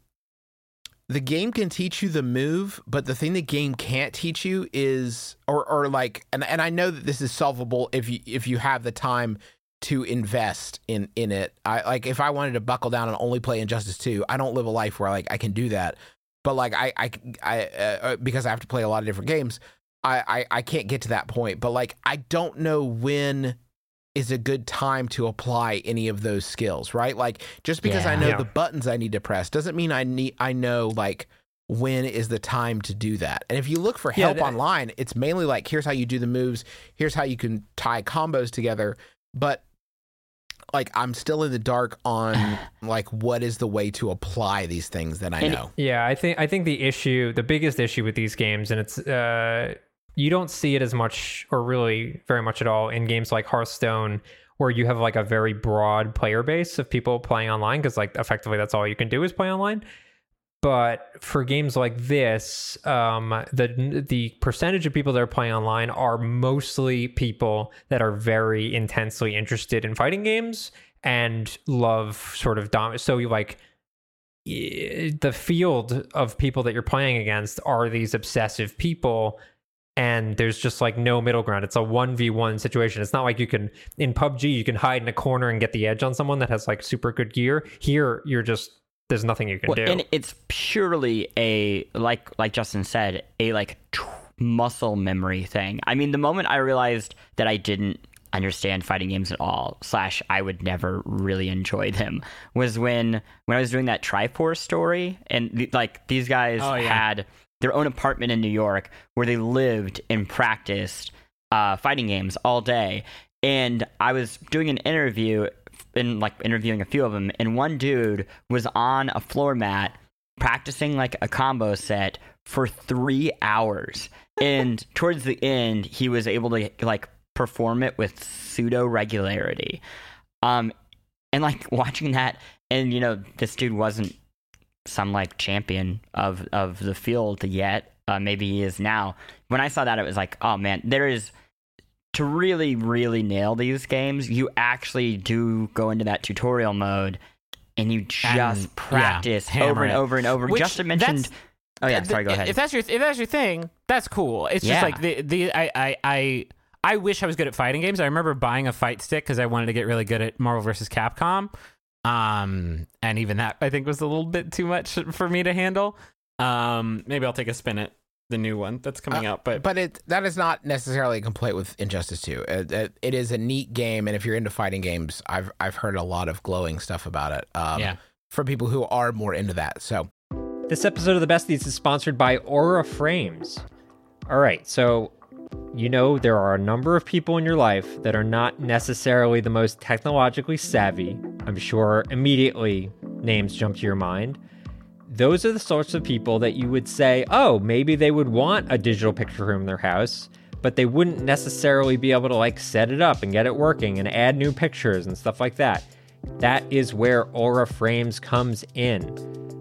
the game can teach you the move but the thing the game can't teach you is or or like and and i know that this is solvable if you if you have the time to invest in in it i like if i wanted to buckle down and only play injustice 2 i don't live a life where like i can do that but like I I I uh, because I have to play a lot of different games, I, I I can't get to that point. But like I don't know when is a good time to apply any of those skills, right? Like just because I know Yeah. the buttons I need to press doesn't mean I need I know like when is the time to do that. And if you look for help the- online, it's mainly like here's how you do the moves, here's how you can tie combos together, but like I'm still in the dark on like what is the way to apply these things that I And- know. Yeah, I think I think the issue, the biggest issue with these games, and it's uh, you don't see it as much or really very much at all in games like Hearthstone, where you have like a very broad player base of people playing online because like effectively that's all you can do is play online. But for games like this, um, the the percentage of people that are playing online are mostly people that are very intensely interested in fighting games and love sort of dom. So you like the field of people that you're playing against are these obsessive people and there's just like no middle ground. It's a 1v1 situation. It's not like you can in PUBG you can hide in a corner and get the edge on someone that has like super good gear. Here you're just there's nothing you can Well, do. and it's purely a like like Justin said, a like t- muscle memory thing. I mean, the moment I realized that I didn't understand fighting games at all, slash I would never really enjoy them, was when when I was doing that Triforce story, and th- like these guys Oh, yeah. had their own apartment in New York where they lived and practiced uh, fighting games all day. And I was doing an interview and like interviewing a few of them, and one dude was on a floor mat practicing like a combo set for three hours. And towards the end, he was able to like perform it with pseudo regularity. Um, and like watching that, and you know, this dude wasn't some like champion of of the field yet. Uh, maybe he is now. When I saw that, it was like, oh man, there is to really, really nail these games. You actually do go into that tutorial mode, and you just And, practice hammer over and over and over. Which- Justin mentioned. Oh yeah, sorry. Go ahead. If that's your if that's your thing, that's cool. It's Yeah. just like the the I I I. I wish I was good at fighting games. I remember buying a fight stick because I wanted to get really good at Marvel vs. Capcom. Um, and even that I think was a little bit too much for me to handle. Um, maybe I'll take a spin at the new one that's coming out. But, But it that is not necessarily a complaint with Injustice 2. It, it, it is a neat game, and if you're into fighting games, I've I've heard a lot of glowing stuff about it. Um, Yeah. From people who are more into that. So This episode of the Besties is sponsored by Aura Frames. All right, so you know there are a number of people in your life that are not necessarily the most technologically savvy. I'm sure immediately names jump to your mind. Those are the sorts of people that you would say, oh, maybe they would want a digital picture room in their house, but they wouldn't necessarily be able to like set it up and get it working and add new pictures and stuff like that. That is where Aura Frames comes in.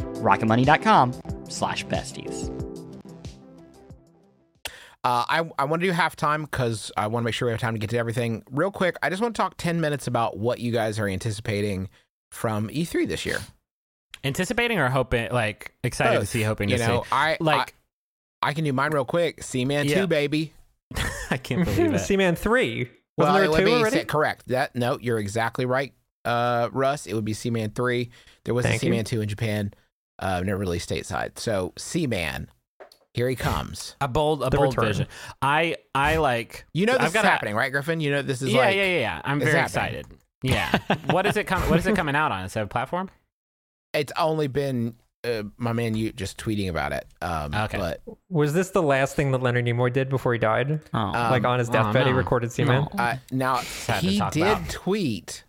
rocketmoney.com slash besties. Uh, I I want to do halftime because I want to make sure we have time to get to everything. Real quick, I just want to talk ten minutes about what you guys are anticipating from E3 this year. anticipating or hoping, like excited to Both. see, hoping you to know, see. I Like, I, I can do mine real quick. Seaman Yeah. Two, baby. I can't believe it. Seaman three. Well, Wasn't it there would two be already? se- correct. That no, you're exactly right, uh, Russ. It would be Seaman three. There was Thank a you. Seaman two in Japan, uh, never released stateside. So Seaman, here he comes. A bold, a The bold return. vision. I, I like. You know this I've is gotta- happening, right, Griffin? You know this is yeah, like yeah, yeah, yeah. I'm very happening. excited. Yeah. what is it? Com- what is it coming out on? Is that a platform? it's only been uh, my man you just tweeting about it. Um, Okay. but Was this the last thing that Leonard Nimoy did before he died? Oh. Um, like on his oh, deathbed, he recorded Seaman. No. uh, now Sad to he did about. tweet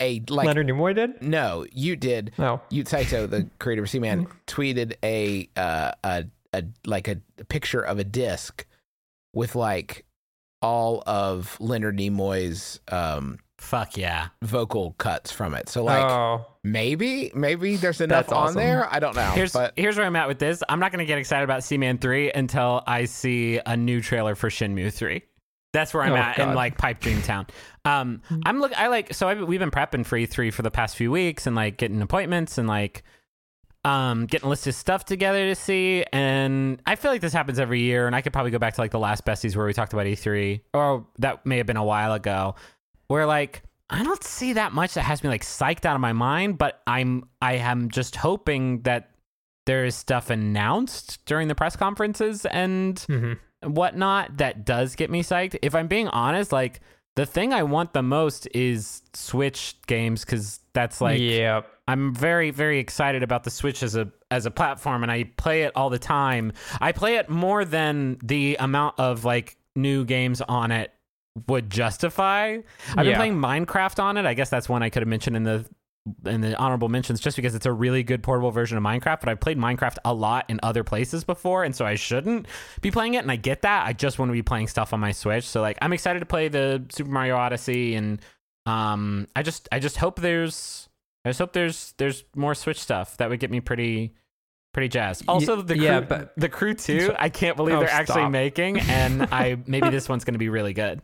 a like Leonard Nimoy did? no, you did. No. Yoot Saito, the creator of Seaman, tweeted a uh, a a like a, picture of a disc with like all of Leonard Nimoy's um, Fuck yeah. vocal cuts from it. So like oh, maybe maybe there's enough That's on awesome. there. I don't know. Here's but here's where I'm at with this. I'm not gonna get excited about Seaman three until I see a new trailer for Shenmue three. That's where I'm Oh, at in like Pipe Dream Town. Um, I'm look. I like so I've, we've been prepping for E3 for the past few weeks and like getting appointments and like um getting a list of stuff together to see. And I feel like this happens every year. And I could probably go back to like the last besties where we talked about E3, or that may have been a while ago, where like I don't see that much that has me like psyched out of my mind. But I'm I am just hoping that there is stuff announced during the press conferences and hmm whatnot that does get me psyched. If I'm being honest, like the thing I want the most is Switch games because that's like yeah. I'm very very excited about the Switch as a as a platform and I play it all the time. I play it more than the amount of like new games on it would justify. I've been playing Minecraft on it. I guess that's one I could have mentioned in the in the honorable mentions just because it's a really good portable version of Minecraft, but I've played Minecraft a lot in other places before, and so I shouldn't be playing it, and I get that. I just want to be playing stuff on my Switch. So like I'm excited to play the Super Mario Odyssey and um I just I just hope there's I just hope there's there's more Switch stuff. That would get me pretty pretty jazzed. Also the crew, yeah, but- the crew 2, I can't believe Oh, they're actually making and I maybe this one's going to be really good.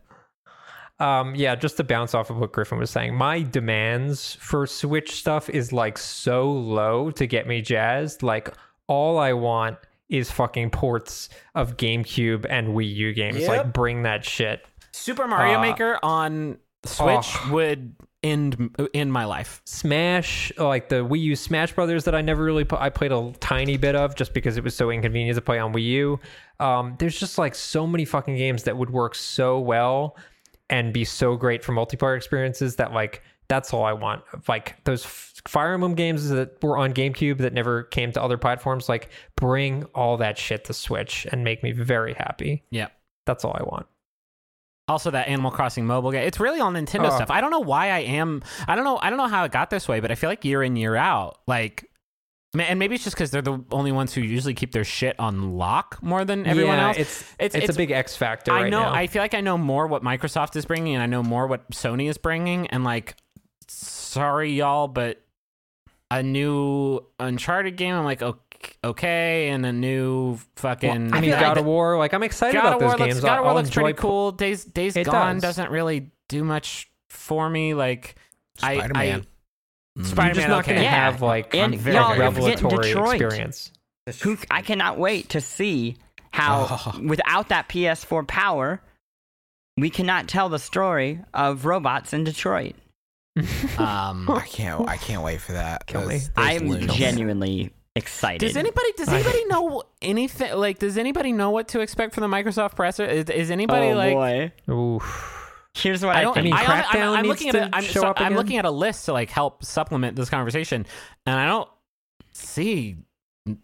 Um, yeah, just to bounce off of what Griffin was saying, my demands for Switch stuff is like so low to get me jazzed. Like all I want is fucking ports of GameCube and Wii U games. Yep. Like bring that shit. Super Mario Uh, Maker on Switch oh. would end in my life. Smash, like the Wii U Smash Brothers that I never really put, I played a tiny bit of just because it was so inconvenient to play on Wii U. Um, there's just like so many fucking games that would work so well and be so great for multiplayer experiences that like that's all I want. Like those F- Fire Emblem games that were on GameCube that never came to other platforms, like bring all that shit to Switch and make me very happy. Yeah. That's all I want. Also, that Animal Crossing mobile game. It's really all Nintendo Oh. stuff. I don't know why I am. I don't know. I don't know how it got this way, but I feel like year in year out, like, and maybe it's just because they're the only ones who usually keep their shit on lock more than everyone yeah, else. It's, It's- it's it's- a big X factor. I right know. now. I feel like I know more what Microsoft is bringing, and I know more what Sony is bringing. And like, sorry y'all, but a new Uncharted game, I'm like, okay, okay and a new fucking. I mean, feel like God the- of War. Like I'm excited God about of those War games. looks, God of War I'll looks pretty cool. Days Days Gone does. doesn't really do much for me. Like I- Spider Man. You're Spider just Man. not okay. going to Yeah. have like And a very y'all, revelatory experience. Who I cannot wait to see how Oh. without that PS4 power, we cannot tell the story of robots in Detroit. Um, I can't. I can't wait for that. Kill me. Those- those I am loons. genuinely excited. does anybody does anybody know anything? Like, does anybody know what to expect from the Microsoft presser? Is, is anybody oh like? boy! Oof. Here's what I I, don't. think. I mean, I, am Crackdown I'm needs looking to at. A, I'm, show so- up I'm looking at a list to like help supplement this conversation, and I don't see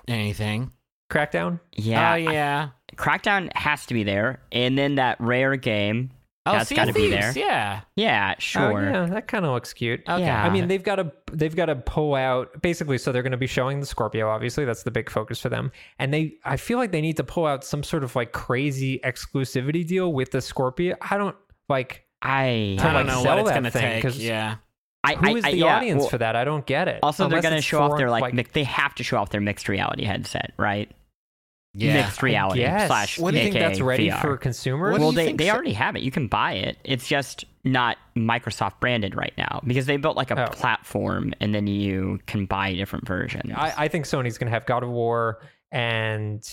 anything. Crackdown. yeah, Oh yeah. Crackdown has to be there, and then that rare game. Oh, That's Sea gotta be there. Yeah. Yeah, oh, sure. Oh, yeah, that kind of looks cute. Okay. Yeah. I mean, they've got to they've got to pull out basically. So they're going to be showing the Scorpio. Obviously, that's the big focus for them. And they, I feel like they need to pull out some sort of like crazy exclusivity deal with the Scorpio. I don't like I To, I don't like, know sell what it's that gonna thing, take. 'cause- Yeah. I, who I, I- the yeah, audience well, for that. I don't get it. Also, they're gonna show off for, their like, mi- they have to show off their mixed reality headset, right? Yeah. Mixed reality Yes. slash What do you think that's ready VR. for consumers? Well, they, they so- already have it. You can buy it. It's just not Microsoft branded right now because they built like a Oh. platform and then you can buy different versions. I, I think Sony's going to have God of War and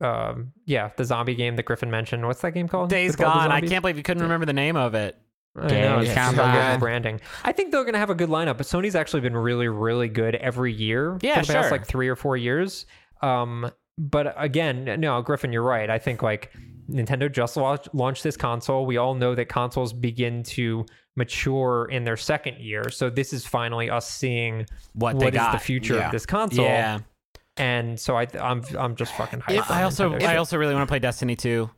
um, yeah, the zombie game that Griffin mentioned. What's that game called? Days With gone. I can't believe you couldn't remember the name of it. I know, Days so good branding. I think they're going to have a good lineup, but Sony's actually been really, really good every year Yeah, for the past like three or four years. Um, but again, no, Griffin, you're right. I think like Nintendo just launch, launched this console. We all know that consoles begin to mature in their second year, so this is finally us seeing What what they is got. the future Yeah. of this console. Yeah. And so I, I'm, I'm just fucking hyped. If- I also I also really want to play Destiny 2.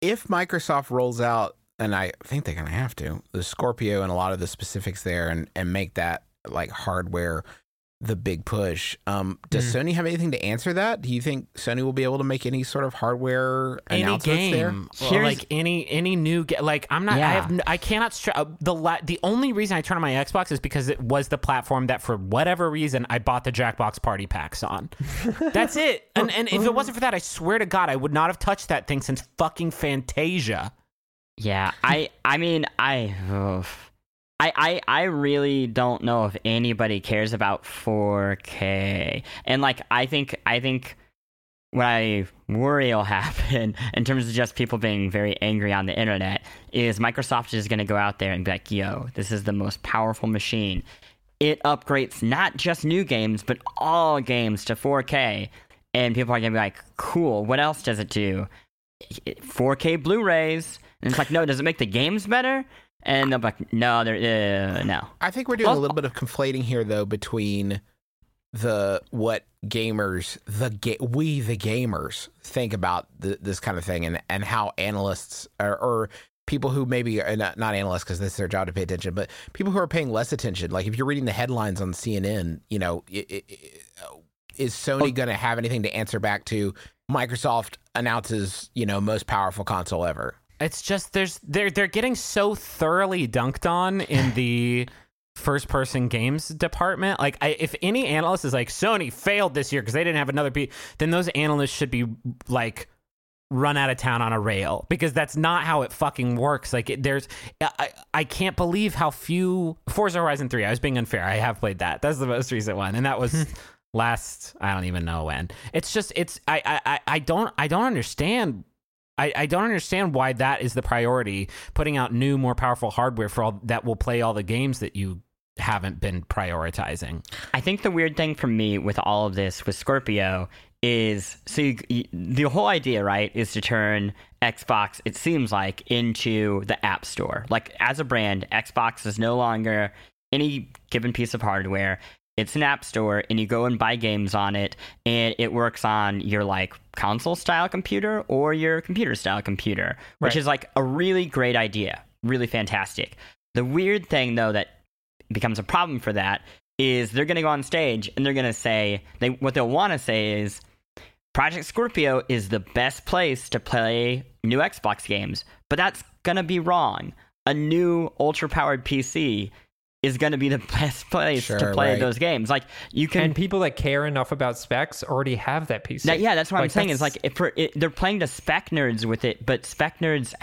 if Microsoft rolls out, and I think they're going to have to, the Scorpio and a lot of the specifics there, and and make that like hardware the big push. Um, does Sony have anything to answer that? Do you think Sony will be able to make any sort of hardware any announcements there? game or Here's- like any any new ga- like i'm not i have n- i cannot str- uh, the la- the only reason i turn on my xbox is because it was the platform that for whatever reason i bought the jackbox party packs on that's it and and if it wasn't for that i swear to god i would not have touched that thing since fucking fantasia Yeah, I I mean I oof. I, I I really don't know if anybody cares about 4K. And like I think I think what I worry will happen in terms of just people being very angry on the internet is Microsoft is going to go out there and be like, "Yo, this is the most powerful machine. It upgrades not just new games but all games to 4K." And people are going to be like, "Cool. What else does it do?" 4K Blu-rays. And it's like, no, does it make the games better? And they'll be like, no, they're uh, no. I think we're doing a little bit of conflating here, though, between the what gamers, the ga- we the gamers think about th- this kind of thing, and and how analysts or, or people who maybe are not, not analysts because this is their job to pay attention, but people who are paying less attention. Like if you're reading the headlines on CNN, you know, i i i- is Sony going to have anything to answer back to? Microsoft announces, you know, most powerful console ever. It's just there's they're they're getting so thoroughly dunked on in the first person games department. Like I, if any analyst is like sony failed this year because they didn't have another p then those analysts should be like run out of town on a rail because that's not how it fucking works. Like it, there's I, I can't believe how few forza horizon 3 i was being unfair i have played that. That's the most recent one and that was last i don't even know when. It's just it's i I- i don't i don't understand I, I don't understand why that is the priority. Putting out new, more powerful hardware for all that will play all the games that you haven't been prioritizing. I think the weird thing for me with all of this with Scorpio is so you, you, the whole idea, right, is to turn Xbox, it seems like, into the App Store. Like, as a brand, Xbox is no longer any given piece of hardware. It's an app store, and you go and buy games on it, and it works on your like console style computer or your computer style computer, which Right. is like a really great idea, really fantastic. The weird thing, though, that becomes a problem for that is they're going to go on stage and they're going to say they what they'll want to say is Project Scorpio is the best place to play new Xbox games, but that's going to be wrong. A new ultra powered PC is going to be the best place to play right. those games. Like you can and people that care enough about specs already have that PC. that- yeah, that's what I'm saying. Is like if it, they're playing to spec nerds with it, but spec nerds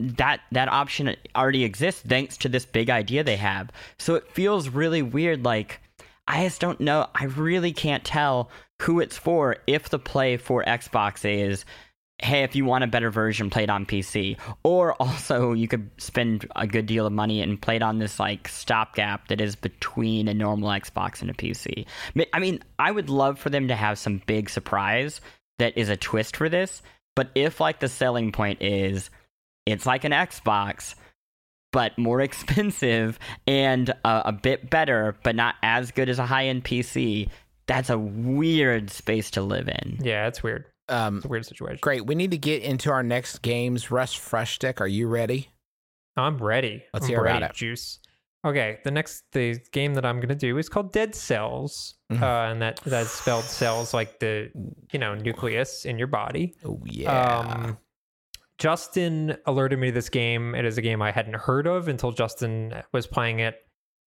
that that option already exists thanks to this big idea they have. So it feels really weird. Like I just don't know. I really can't tell who it's for. If the play for Xbox is. Hey, if you want a better version, play it on PC. Or also, you could spend a good deal of money and play it on this like stopgap that is between a normal Xbox and a PC. I mean, I would love for them to have some big surprise that is a twist for this. But if like the selling point is it's like an Xbox, but more expensive and uh, a bit better, but not as good as a high end PC, that's a weird space to live in. yeah, it's weird. Um, It's a weird situation. great. We need to get into our next games. Russ Frushtick, are you ready? I'm ready. Let's I'm hear about it. Juice. Okay, the next the game that I'm gonna do is called Dead Cells, Mhm. uh, and that that's spelled cells like the you know nucleus in your body. Oh yeah. Um, Justin alerted me to this game. It is a game I hadn't heard of until Justin was playing it.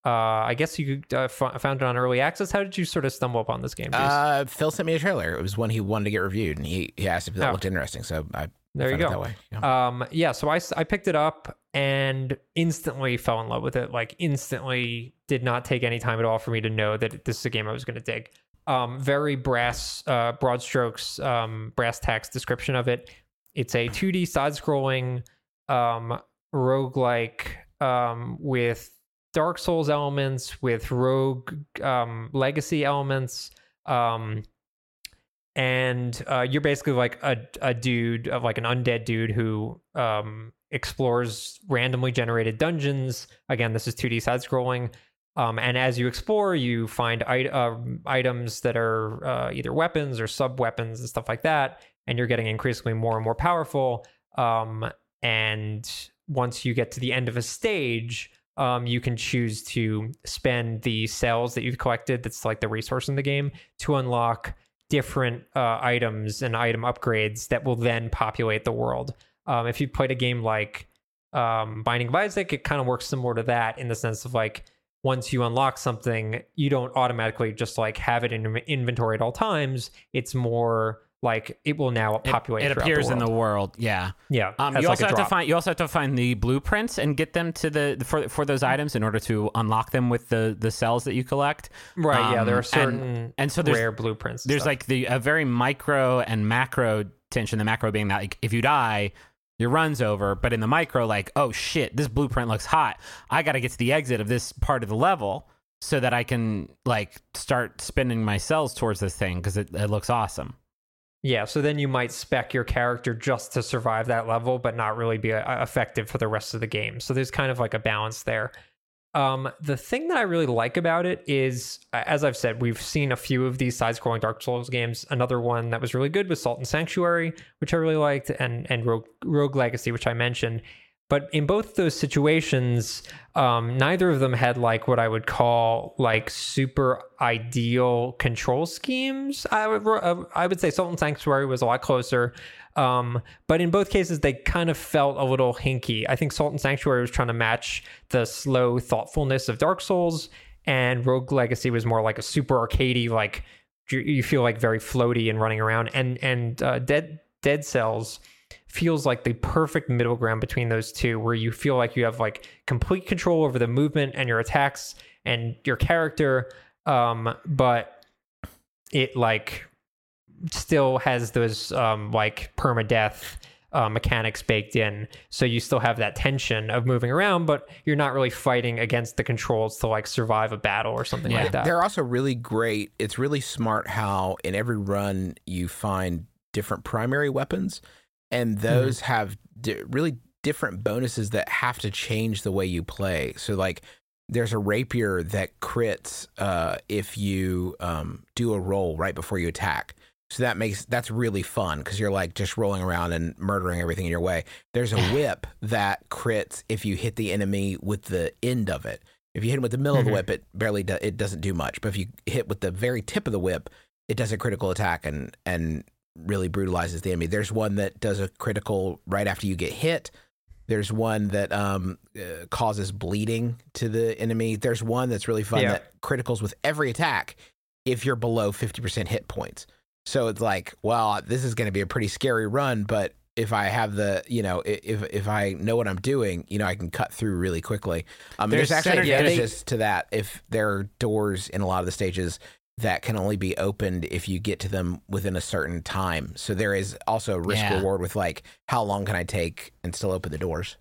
Uh, I guess you uh, f- found it on early access. How did you sort of stumble upon this game? Uh, Phil sent me a trailer. It was one he wanted to get reviewed, and he, he asked if that Oh. looked interesting. So I there you go. That way. Yeah. Um, yeah, so I, I picked it up and instantly fell in love with it. Like instantly did not take any time at all for me to know that this is a game I was going to dig. Um, very brass, uh, broad strokes, um, brass tacks description of it. It's a 2D side-scrolling um, roguelike um, with Dark Souls elements, with Rogue um, Legacy elements. Um, and uh, you're basically like a, a dude of like an undead dude who um, explores randomly generated dungeons. Again, this is 2D side scrolling. Um, and as you explore, you find it- uh, items that are uh, either weapons or sub weapons and stuff like that. And you're getting increasingly more and more powerful. Um, and once you get to the end of a stage, um, you can choose to spend the cells that you've collected, that's like the resource in the game, to unlock different uh, items and item upgrades that will then populate the world. Um, if you played a game like um, Binding of Isaac, it kind of works similar to that in the sense of like once you unlock something, you don't automatically just like have it in inventory at all times. It's more like it will now populate. It, throughout appears the in the world. Yeah. yeah. Um, you like also have to find you also have to find the blueprints and get them to the for for those items in order to unlock them with the the cells that you collect. right. yeah, there um, are certain and, and so there's rare blueprints. there's stuff. like the a very micro and macro tension. The macro being that like if you die, your run's over. But in the micro, like oh shit, this blueprint looks hot. I got to get to the exit of this part of the level so that I can like start spinning my cells towards this thing because it, it looks awesome. Yeah, so then you might spec your character just to survive that level, but not really be uh, effective for the rest of the game. So there's kind of like a balance there. Um, the thing that I really like about it is, uh, as I've said, we've seen a few of these side-scrolling Dark Souls games. Another one that was really good was Salt and Sanctuary, which I really liked, and and Rogue, Rogue Legacy, which I mentioned. But in both those situations, um, neither of them had like what I would call like super ideal control schemes. I would uh, I would say Salt and Sanctuary was a lot closer. Um, but in both cases, they kind of felt a little hinky. I think Salt and Sanctuary was trying to match the slow thoughtfulness of Dark Souls, and Rogue Legacy was more like a super arcadey, like you, feel like very floaty and running around. And and uh, Dead Dead Cells feels like the perfect middle ground between those two, where you feel like you have like complete control over the movement and your attacks and your character, um, but it like still has those um, like permadeath uh, mechanics baked in. So you still have that tension of moving around, but you're not really fighting against the controls to like survive a battle or something Yeah. like that. They're also really great. It's really smart how in every run you find different primary weapons, and those have di- really different bonuses that have to change the way you play. So, like, there's a rapier that crits uh, if you um, do a roll right before you attack. So that makes that's really fun because you're like just rolling around and murdering everything in your way. There's a whip that crits if you hit the enemy with the end of it. If you hit him with the middle of the Mhm. whip, it barely do, it doesn't do much. But if you hit with the very tip of the whip, it does a critical attack and and really brutalizes the enemy. There's one that does a critical right after you get hit. There's one that um, uh, causes bleeding to the enemy. There's one that's really fun Yeah. that criticals with every attack if you're below 50% hit points. So it's like, well, this is going to be a pretty scary run, but if I have the, you know, if if I know what I'm doing, you know, I can cut through really quickly. Um, there's, There's actually advantages to that if there are doors in a lot of the stages that can only be opened if you get to them within a certain time. So there is also risk Yeah. reward with like how long can I take and still open the doors.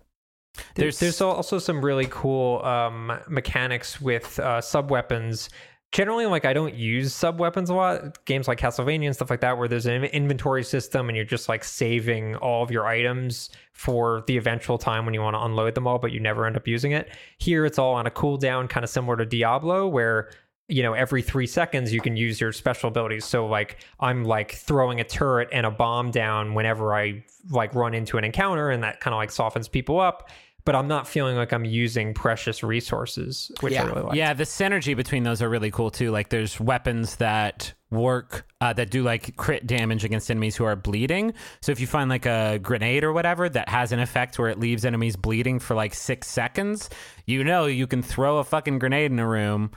There's There's- there's also some really cool um, mechanics with uh, sub weapons. Generally, like I don't use sub weapons a lot. Games like Castlevania and stuff like that, where there's an inventory system and you're just like saving all of your items for the eventual time when you want to unload them all, but you never end up using it. Here, it's all on a cooldown, kind of similar to Diablo, where you know every three seconds you can use your special abilities so like i'm like throwing a turret and a bomb down whenever i like run into an encounter and that kind of like softens people up but i'm not feeling like i'm using precious resources which i really like Yeah, the synergy between those are really cool too. Like, there's weapons that work uh, that do like crit damage against enemies who are bleeding. So if you find like a grenade or whatever that has an effect where it leaves enemies bleeding for like six seconds, you know you can throw a fucking grenade in a room,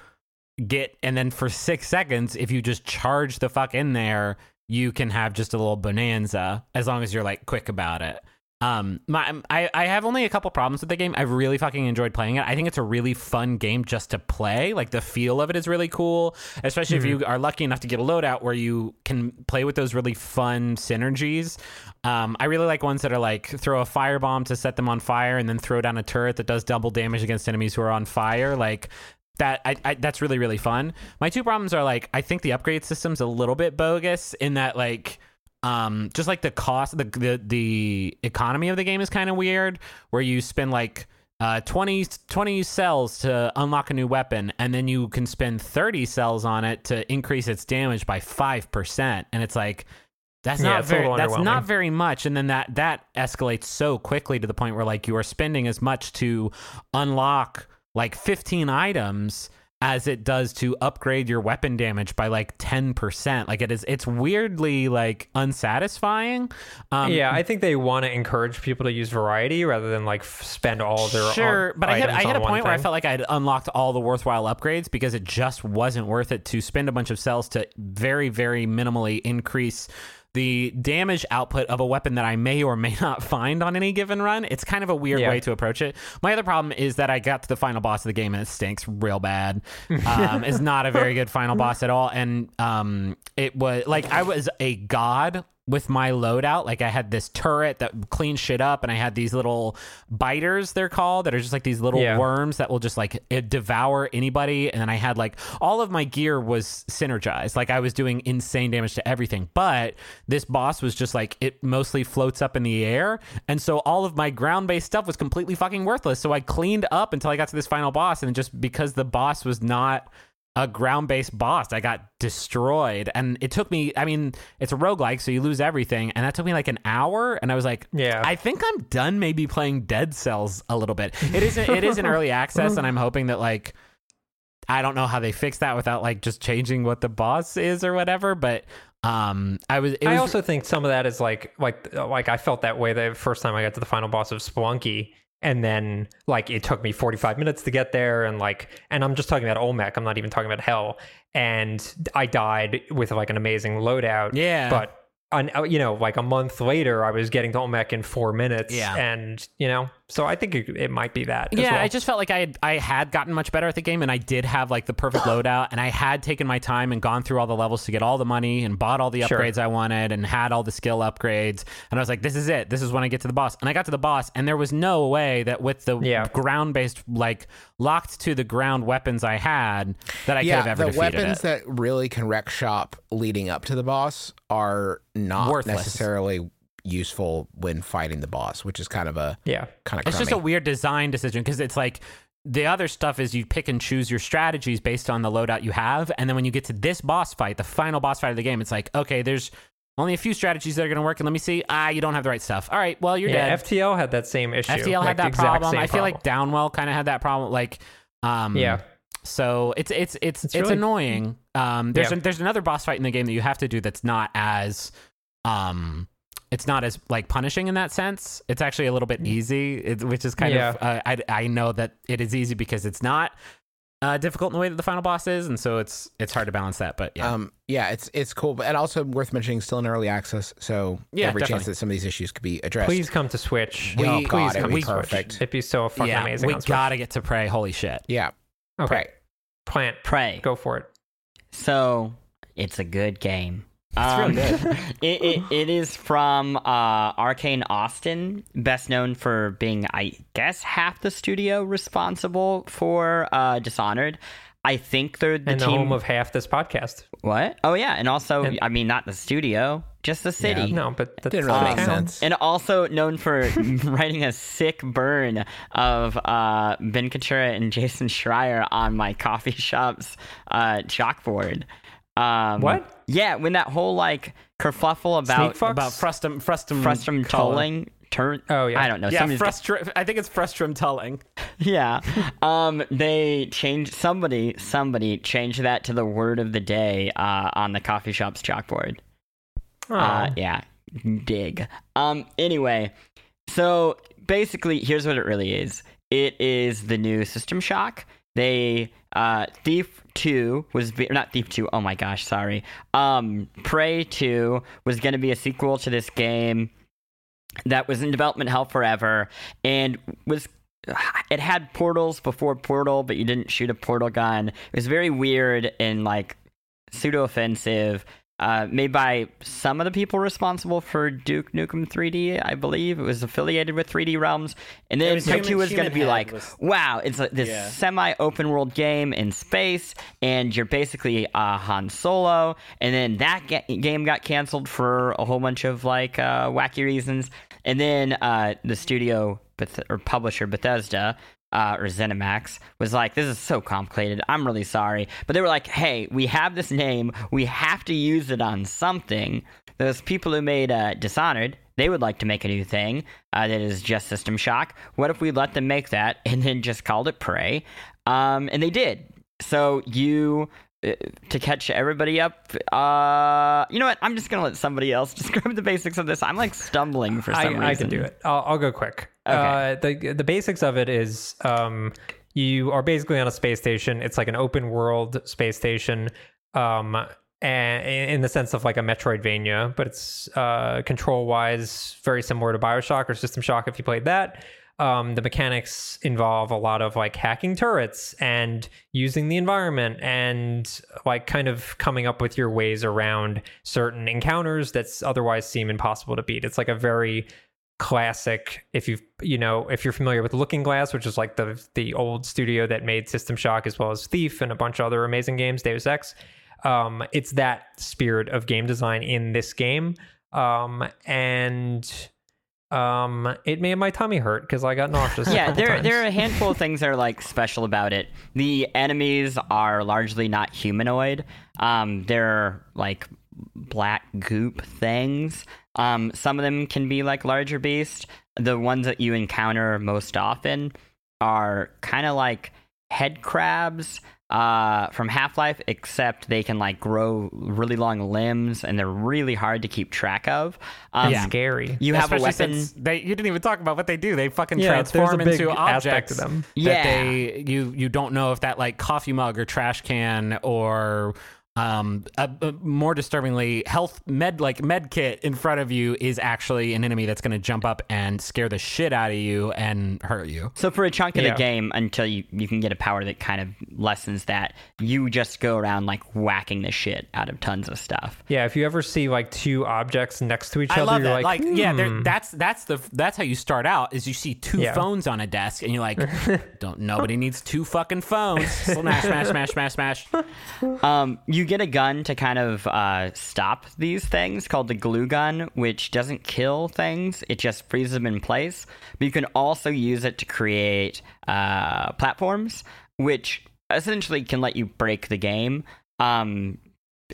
get, and then for six seconds, if you just charge the fuck in there, you can have just a little bonanza as long as you're like quick about it. Um, my I, I have only a couple problems with the game. I've really fucking enjoyed playing it. I think it's a really fun game just to play. Like the feel of it is really cool, especially if you are lucky enough to get a loadout where you can play with those really fun synergies. Um, I really like ones that are like throw a firebomb to set them on fire and then throw down a turret that does double damage against enemies who are on fire. Like that I, I, that's really really fun. My two problems are like I think the upgrade system's a little bit bogus in that like um just like the cost the the, the economy of the game is kind of weird where you spend like uh 20 20 cells to unlock a new weapon and then you can spend 30 cells on it to increase its damage by 5% and it's like that's Yeah, not very that's not very much and then that that escalates so quickly to the point where like you are spending as much to unlock like 15 items as it does to upgrade your weapon damage by like 10% like it is it's weirdly like unsatisfying. Um yeah, I think they want to encourage people to use variety rather than like f- spend all their Sure, but I hit, I hit a point where I felt like I had unlocked all the worthwhile upgrades because it just wasn't worth it to spend a bunch of cells to very, very minimally increase the damage output of a weapon that I may or may not find on any given run. It's kind of a weird Yeah. way to approach it. My other problem is that I got to the final boss of the game and it stinks real bad. Um, it's not a very good final boss at all, and um, it was like I was a god with my loadout. Like I had this turret that cleans shit up, and I had these little biters. They're called that are just like these little Yeah. worms that will just like devour anybody. And then I had like all of my gear was synergized. Like I was doing insane damage to everything. But this boss was just like it mostly floats up in the air, and so all of my ground based stuff was completely fucking worthless. So I cleaned up until I got to this final boss, and just because the boss was not a ground based boss. I got destroyed. And it took me, I mean, it's a roguelike, so you lose everything. And that took me like an hour. And I was like, Yeah. I think I'm done maybe playing Dead Cells a little bit. It is it is in early access, and I'm hoping that like I don't know how they fix that without like just changing what the boss is or whatever. But um I was it I also think some of that is like like like I felt that way the first time I got to the final boss of Spelunky, and then like it took me 45 minutes to get there, and like and I'm just talking about Olmec. I'm not even talking about Hell, and I died with like an amazing loadout. Yeah. but. On, uh, you know, like a month later, I was getting to Olmec in four minutes, Yeah. and you know, so I think it, it might be that. as Yeah, well. I just felt like I had, I had gotten much better at the game, and I did have like the perfect loadout, and I had taken my time and gone through all the levels to get all the money and bought all the Sure. upgrades I wanted and had all the skill upgrades, and I was like, this is it. This is when I get to the boss, and I got to the boss, and there was no way that with the Yeah. ground based like locked to the ground weapons I had that I yeah, could have ever the defeated weapons it. that really can wreck shop leading up to the boss are not Worthless. necessarily useful when fighting the boss, which is kind of a yeah, kind of It's just a weird design decision because it's like the other stuff is you pick and choose your strategies based on the loadout you have, and then when you get to this boss fight, the final boss fight of the game, it's like okay, there's only a few strategies that are going to work, and let me see. Ah, you don't have the right stuff. All right, well you're yeah. dead. FTL had that same issue. FTL like had that problem. I feel like. Downwell kind of had that problem. Like, um, Yeah. So it's it's it's it's, really- annoying. Um, there's Yeah. a, there's another boss fight in the game that you have to do that's not as um. It's not as like punishing in that sense. It's actually a little bit easy, it, which is kind of. Uh, I I know that it is easy because it's not uh, difficult in the way that the final boss is, and so it's it's hard to balance that. But yeah, Um, yeah, it's it's cool, but and also worth mentioning, still in early access, so Yeah, every definitely. chance that some of these issues could be addressed. Please come to Switch. We- Oh, Oh, please God, come it'd to be Switch. perfect. It'd be so fucking yeah, amazing. we on gotta get to Prey. Holy shit! yeah, Okay, right. Plante. Prey. Go for it. So it's a good game. It's really good. it, it, it is from uh, Arkane Austin, best known for being, I guess, half the studio responsible for uh, Dishonored. I think they're the And the team. home of half this podcast. what? Oh yeah, and also, And- I mean, not the studio, just the city. No, but that Didn't really doesn't make count. sense. And also known for writing a sick burn of uh, Ben Kuchera and Jason Schreier on my coffee shop's uh, chalkboard. Um, What? Yeah, when that whole like kerfuffle about Sneak fucks? About frustum frustum frustrum culling. Turn, Oh, yeah. I don't know. Yeah, somebody's- frustrum. I think it's frustrum culling. yeah. Um, they changed somebody. Somebody changed that to the word of the day uh, on the coffee shop's chalkboard. Oh, Uh, yeah, dig. Um. Anyway, so basically, here's what it really is. It is the new System Shock. They uh, Thief Two was not Thief Two. Oh my gosh, sorry. Um, Prey Two was going to be a sequel to this game. that was in development hell forever and was it had portals before portal but you didn't shoot a portal gun it was very weird and like pseudo offensive uh, made by some of the people responsible for Duke Nukem 3D, I believe. It was affiliated with 3D Realms. And then Human- Two was going to be like, was- wow, it's like this Yeah. semi open world game in space, and you're basically uh, Han Solo. And then that ga- game got canceled for a whole bunch of like uh, wacky reasons. And then uh, the studio Beth- or publisher Bethesda uh, or ZeniMax was like, "This is so complicated. I'm really sorry," but they were like, "Hey, we have this name. We have to use it on something." Those people who made uh, Dishonored, they would like to make a new thing uh, that is just System Shock. What if we let them make that and then just called it Prey? Um, and they did. So you. uh, To catch everybody up, uh, you know what? I'm just gonna let somebody else describe the basics of this. I'm like stumbling for some I, reason. I can do it. I'll, I'll go quick. Okay. Uh, the the basics of it is um, you are basically on a space station. It's like an open world space station, um, and in the sense of like a Metroidvania, but it's uh, control wise very similar to Bioshock or System Shock if you played that. Um, the mechanics involve a lot of like hacking turrets and using the environment and like kind of coming up with your ways around certain encounters that's otherwise seem impossible to beat. It's like a very classic if you you know if you're familiar with looking glass which is like the the old studio that made system shock as well as thief and a bunch of other amazing games deus ex um it's that spirit of game design in this game um and um it made my tummy hurt because i got nauseous yeah, there times. there are a handful of things that are like special about it. The enemies are largely not humanoid. Um, they're like black goop things. Um, some of them can be like larger beasts. The ones that you encounter most often are kind of like head crabs uh, from Half Life, except they can like grow really long limbs and they're really hard to keep track of. Um, It's scary You have a Especially weapon. they you didn't even talk about what they do. They fucking Yeah, there's a transform big into aspect objects to them. that Yeah. they you you don't know if that like coffee mug or trash can or um a, a more disturbingly health med like med kit in front of you is actually an enemy that's going to jump up and scare the shit out of you and hurt you. So for a chunk of Yeah. the game, until you, you can get a power that kind of lessens that, you just go around like whacking the shit out of tons of stuff. yeah if you ever see like two objects next to each I other love you're that. like, Like, yeah, hmm. that's that's the that's how you start out. Is you see two Yeah. phones on a desk, and you're like, don't nobody needs two fucking phones. Smash, smash, smash, smash, smash. Um, you get a gun to kind of uh, stop these things called the glue gun, which doesn't kill things, it just freezes them in place. But you can also use it to create uh, platforms, which essentially can let you break the game. Um,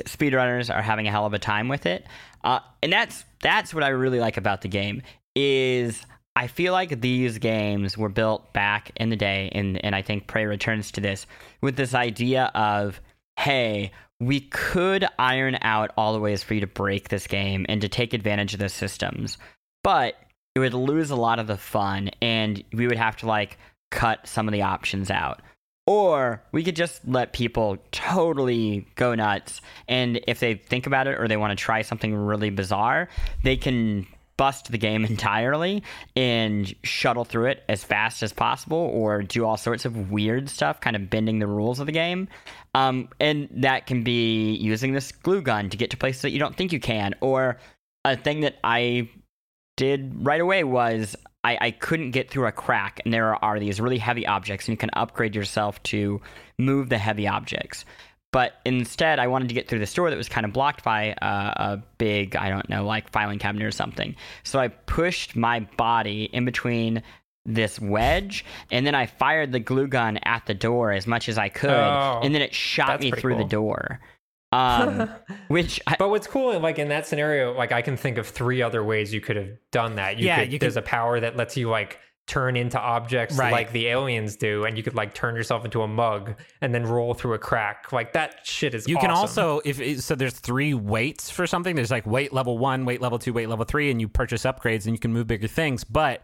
speedrunners are having a hell of a time with it. Uh, and that's that's what I really like about the game is I feel like these games were built back in the day and and I think Prey returns to this with this idea of hey, we could iron out all the ways for you to break this game and to take advantage of the systems. But it would lose a lot of the fun and we would have to like cut some of the options out. Or we could just let people totally go nuts. And if they think about it or they want to try something really bizarre, they can bust the game entirely and shuttle through it as fast as possible or do all sorts of weird stuff, kind of bending the rules of the game. Um, and that can be using this glue gun to get to places that you don't think you can. Or a thing that I did right away was I, I couldn't get through a crack, and there are these really heavy objects, and you can upgrade yourself to move the heavy objects. But instead, I wanted to get through the store that was kind of blocked by uh, a big, I don't know, like filing cabinet or something. So I pushed my body in between this wedge, and then I fired the glue gun at the door as much as I could, Oh, and then it shot me pretty through the door. Um, which I, But what's cool, like in that scenario, like I can think of three other ways you could have done that. You Yeah, could, you there's could- a power that lets you like turn into objects Right. like the aliens do, and you could like turn yourself into a mug and then roll through a crack. Like that shit is. You can also, if it- so, there's three weights for something. There's like weight level one, weight level two, weight level three, and you purchase upgrades and you can move bigger things. But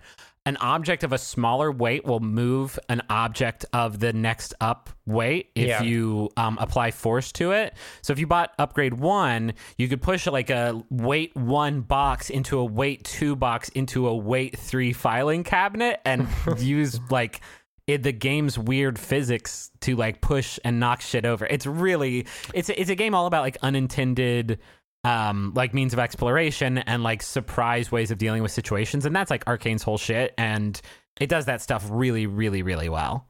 an object of a smaller weight will move an object of the next up weight if Yeah. you um, apply force to it. So if you bought upgrade one, you could push like a weight one box into a weight two box into a weight three filing cabinet and use like it, the game's weird physics to like push and knock shit over. It's really it's a, it's a game all about like unintended um like means of exploration and like surprise ways of dealing with situations and that's like Arkane's whole shit and it does that stuff really really really well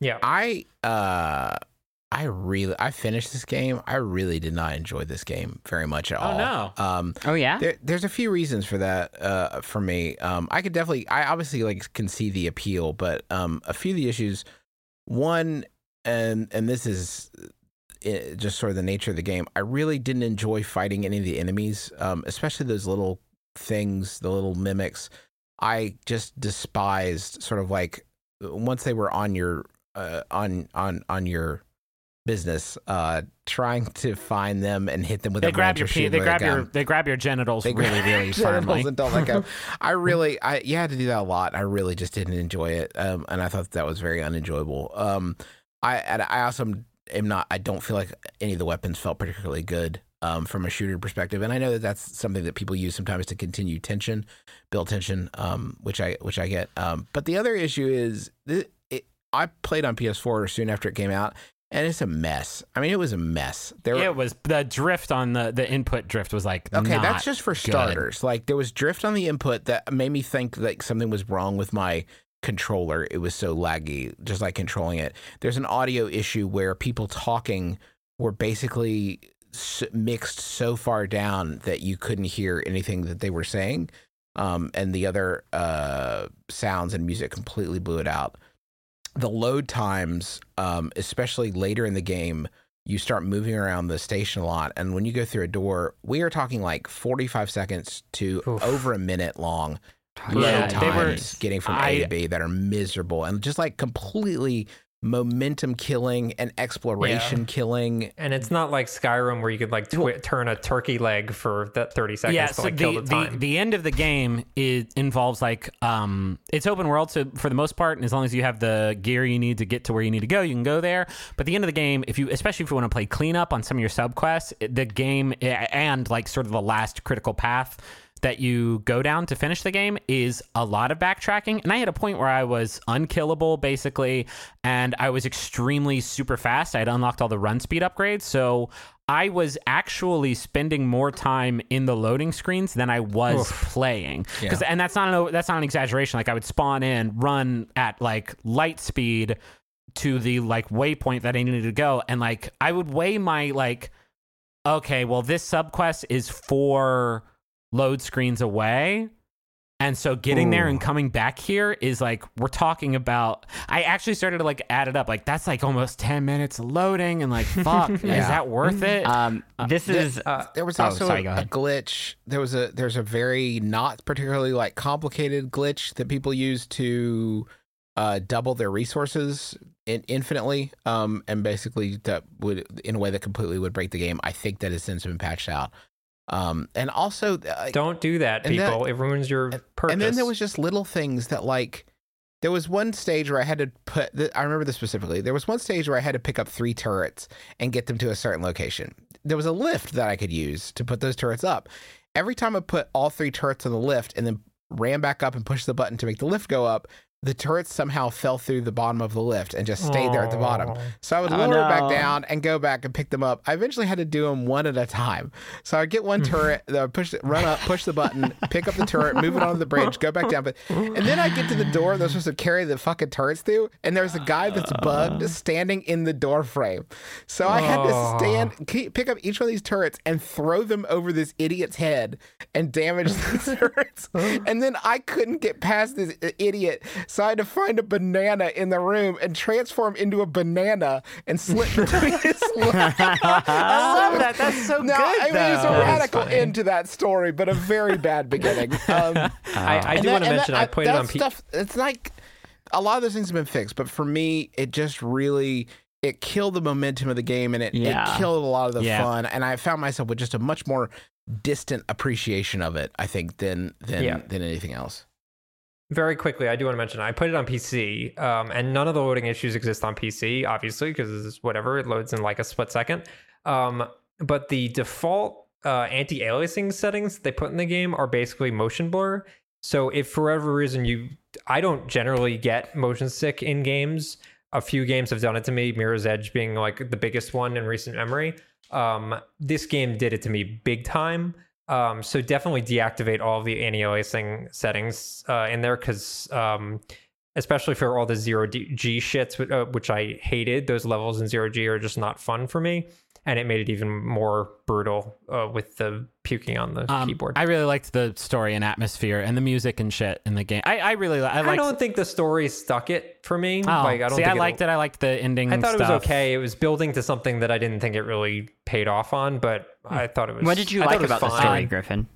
Yeah. I uh I really I finished this game. I really did not enjoy this game very much at Oh, all. no. Um Oh yeah. there, there's a few reasons for that uh, for me. Um, I could definitely, I obviously like can see the appeal, but um, a few of the issues. One, and and this is uh, just sort of the nature of the game. I really didn't enjoy fighting any of the enemies, um, especially those little things, the little mimics. I just despised sort of like once they were on your uh, on on on your business, uh, trying to find them and hit them with they a grab your pe- they grab your they grab your genitals they really really genitals firmly and don't let go. I really, I you had to do that a lot. I really just didn't enjoy it, um, and I thought that was very unenjoyable. Um, I I also am not. I don't feel like any of the weapons felt particularly good. Um, from a shooter perspective, and I know that that's something that people use sometimes to continue tension, build tension, um, which I which I get. Um, but the other issue is th- it, I played on PS4 soon after it came out, and it's a mess. I mean, it was a mess. There were, it was the drift on the the input drift was like Okay, that's just for good. starters. Like there was drift on the input that made me think like something was wrong with my controller. It was so laggy, just like controlling it. There's an audio issue where people talking were basically mixed so far down that you couldn't hear anything that they were saying, um, and the other uh, sounds and music completely blew it out. The load times, um, especially later in the game, you start moving around the station a lot. And when you go through a door, we are talking like 45 seconds to Oof. over a minute long Yeah, load they were- times getting from A I- to B that are miserable and just like completely momentum killing and exploration killing. And it's not like Skyrim where you could like twi- turn a turkey leg for that 30 seconds yeah, to so like the, kill the the, time. the end of the game it involves like um it's open world so for the most part and as long as you have the gear you need to get to where you need to go you can go there but the end of the game if you especially if you want to play cleanup on some of your sub quests the game and like sort of the last critical path that you go down to finish the game is a lot of backtracking. And I had a point where I was unkillable basically, and I was extremely super fast. I had unlocked all the run speed upgrades. So I was actually spending more time in the loading screens than I was playing. 'Cause- and that's not an, that's not an exaggeration. Like I would spawn in, run at like light speed to the like waypoint that I needed to go, and like I would weigh my like, okay, well this subquest is four load screens away. And so getting there and coming back here is like we're talking about I actually started to like add it up. Like that's like almost 10 minutes of loading and like fuck, is that worth it? Um, this is uh, There was Oh, also sorry, a, a glitch. There was a there's a very not particularly like complicated glitch that people use to uh, double their resources in, infinitely, um, and basically that would in a way that completely would break the game. I think that has since been patched out. Um, and also, uh, Don't do that, and that- people. it ruins your purpose. and then there was just little things that like there was one stage where I had to put th- I remember this specifically. There was one stage where I had to pick up three turrets and get them to a certain location. There was a lift that I could use to put those turrets up. Every time I put all three turrets on the lift and then ran back up and pushed the button to make the lift go up, the turrets somehow fell through the bottom of the lift and just stayed there at the bottom. So I would Oh, lower it back down and go back and pick them up. I eventually had to do them one at a time. So I'd get one turret, uh, push, run up, push the button, pick up the turret, move it onto the bridge, go back down. But and then I get to the door they're supposed to carry the fucking turrets through, and there's a guy that's bugged standing in the door frame. So I had to stand, ke- pick up each one of these turrets and throw them over this idiot's head and damage the turrets. And then I couldn't get past this idiot, so I had to find a banana in the room and transform into a banana and slip between his legs. I love that. That's so No, good. I mean, it's a though. radical end to that story, but a very bad beginning. Um, I, I do that- want to mention that- I played it that on P- stuff. It's like a lot of those things have been fixed, but for me, it just really it killed the momentum of the game, and it, Yeah. it killed a lot of the Yeah. fun. And I found myself with just a much more distant appreciation of it. I think than than Yeah. than anything else. Very quickly, I do want to mention I put it on PC, um, and none of the loading issues exist on PC, obviously, because whatever it loads in like a split second. Um, but the default uh, anti-aliasing settings they put in the game are basically motion blur. So if for whatever reason you, I don't generally get motion sick in games. A few games have done it to me. Mirror's Edge being like the biggest one in recent memory. Um, this game did it to me big time. Um, so definitely deactivate all of the anti-aliasing settings uh, in there because, um, especially for all the zero G shits, uh, which I hated, those levels in zero G are just not fun for me, and it made it even more brutal uh, with the puking on the Um, keyboard. I really liked the story and atmosphere and the music and shit in the game. I, I really I I don't think the story stuck it for me. oh, like I don't see, think I liked it. I liked the ending. I thought it was okay. It was building to something that I didn't think it really paid off on, but I thought it was. What did you I thought like it was about the fine. story, Griffin?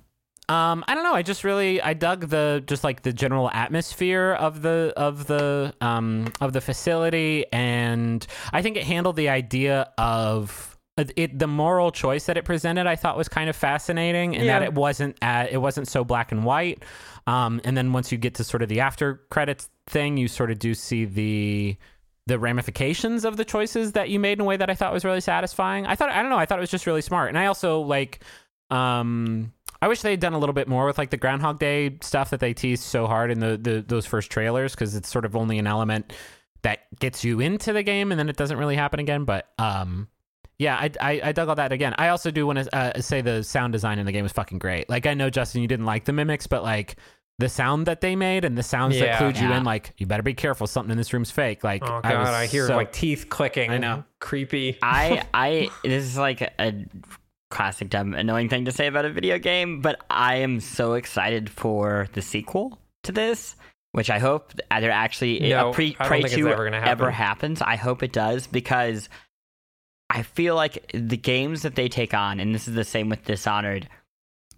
Um, I don't know. I just really I dug the just like the general atmosphere of the of the um of the facility, and I think it handled the idea of it the moral choice that it presented. I thought was kind of fascinating, and that it wasn't at, it wasn't so black and white. Um, and then once you get to sort of the after credits thing, you sort of do see the the ramifications of the choices that you made in a way that I thought was really satisfying. I thought I don't know, I thought it was just really smart. And I also like um I wish they had done a little bit more with like the Groundhog Day stuff that they teased so hard in the, the those first trailers because it's sort of only an element that gets you into the game and then it doesn't really happen again. But um, yeah, I, I, I dug all that again. I also do want to uh, say the sound design in the game was fucking great. Like I know Justin, you didn't like the mimics, but like the sound that they made and the sounds that Yeah. clued you in, like you better be careful, something in this room's fake. Like Oh god, I, was I, hear so- like teeth clicking. I know. creepy. I I this is like a classic dumb annoying thing to say about a video game, but I am so excited for the sequel to this, which I hope either actually No, a pre I don't Prey 2 ever gonna happen. ever happens. I hope it does because I feel like the games that they take on, and this is the same with Dishonored,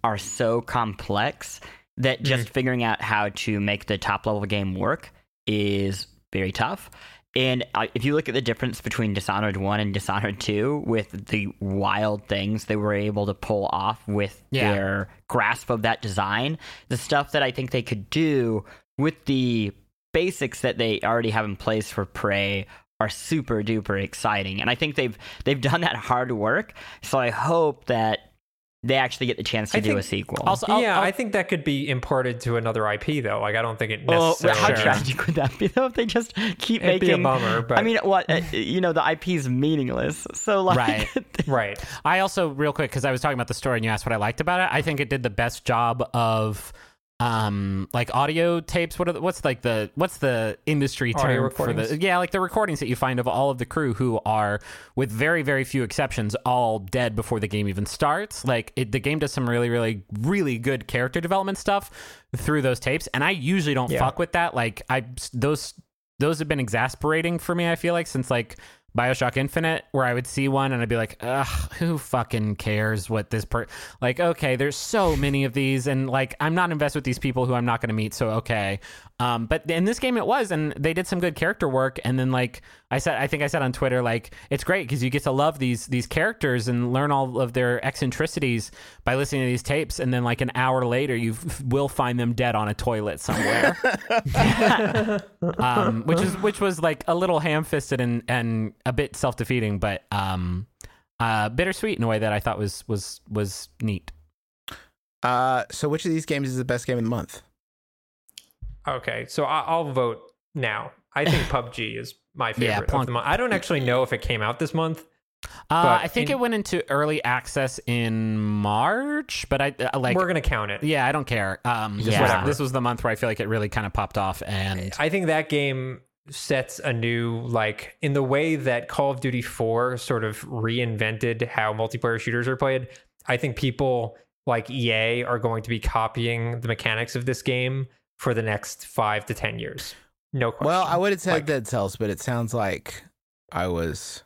are so complex that just Mm-hmm. figuring out how to make the top level game work is very tough. And if you look at the difference between Dishonored 1 and Dishonored 2 with the wild things they were able to pull off with Yeah. their grasp of that design, the stuff that I think they could do with the basics that they already have in place for Prey are super duper exciting. And I think they've they've done that hard work. So I hope that they actually get the chance to I do a sequel. Also, I'll- yeah, I'll- i think that could be imported to another IP though. Like I don't think it Oh, necessarily. how Sure. tragic would that be though if they just keep It'd be making a bummer, but I mean, what uh, you know, the IP is meaningless. So like, Right. right. I also, real quick, because I was talking about the story and you asked what I liked about it. I think it did the best job of um like audio tapes? What are the, what's like the what's the industry term for the yeah like the recordings that you find of all of the crew who are with very very few exceptions all dead before the game even starts? Like it, the game does some really really really good character development stuff through those tapes and i usually don't Yeah. fuck with that. Like i those those have been exasperating for me i feel like since like Bioshock Infinite, where I would see one and I'd be like, ugh, who fucking cares what this per like, okay, there's so many of these, and like I'm not invested with these people who I'm not gonna meet, so okay. Um, but in this game it was, and they did some good character work, and then like I said I think I said on Twitter, like it's great because you get to love these these characters and learn all of their eccentricities by listening to these tapes, and then like an hour later you f- will find them dead on a toilet somewhere. um, which is which was like a little ham-fisted and and a bit self-defeating, but um, uh, bittersweet in a way that I thought was was was neat. Uh, so which of these games is the best game of the month? Okay, so I- I'll vote now. I think PUBG is my favorite of Plunk- the month. I don't actually know if it came out this month. Uh, I think in- it went into early access in March, but I uh, like. We're gonna count it. yeah, I don't care. Um, this, Yeah. was, Whatever. this was the month where I feel like it really kind of popped off, and I think that game sets a new like in the way that Call of Duty 4 sort of reinvented how multiplayer shooters are played. I think people like EA are going to be copying the mechanics of this game for the next 5 to 10 years. No question. Well, I would have said Like- Dead Cells, but it sounds like I was.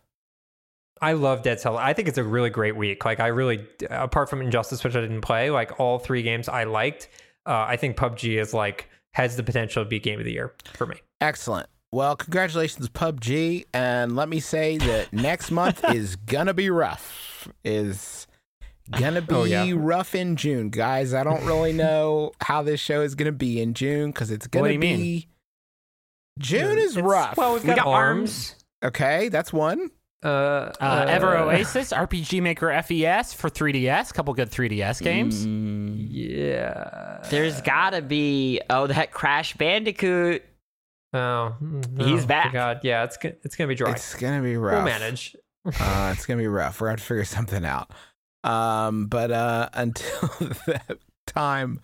I love Dead Cell. I think it's a really great week. Like I really apart from Injustice which I didn't play, like all three games I liked. Uh, I think PUBG is like has the potential to be game of the year for me. Excellent. Well, congratulations, PUBG, and let me say that next month is gonna be rough. Is Gonna be Oh, yeah. rough in June, guys. I don't really know how this show is gonna be in June because it's gonna What do you be. mean? June is It's- rough. Well, we've We got, got arms. okay, that's one. Uh, Uh, Ever Oasis, RPG Maker FES for 3DS, couple good 3DS games. Mm, Yeah. there's gotta be oh that Crash Bandicoot. Oh, no, He's back. God, yeah, it's it's gonna be dry. It's gonna be rough. we'll manage. uh, it's gonna be rough. We're gonna have to figure something out. Um, but uh, until that time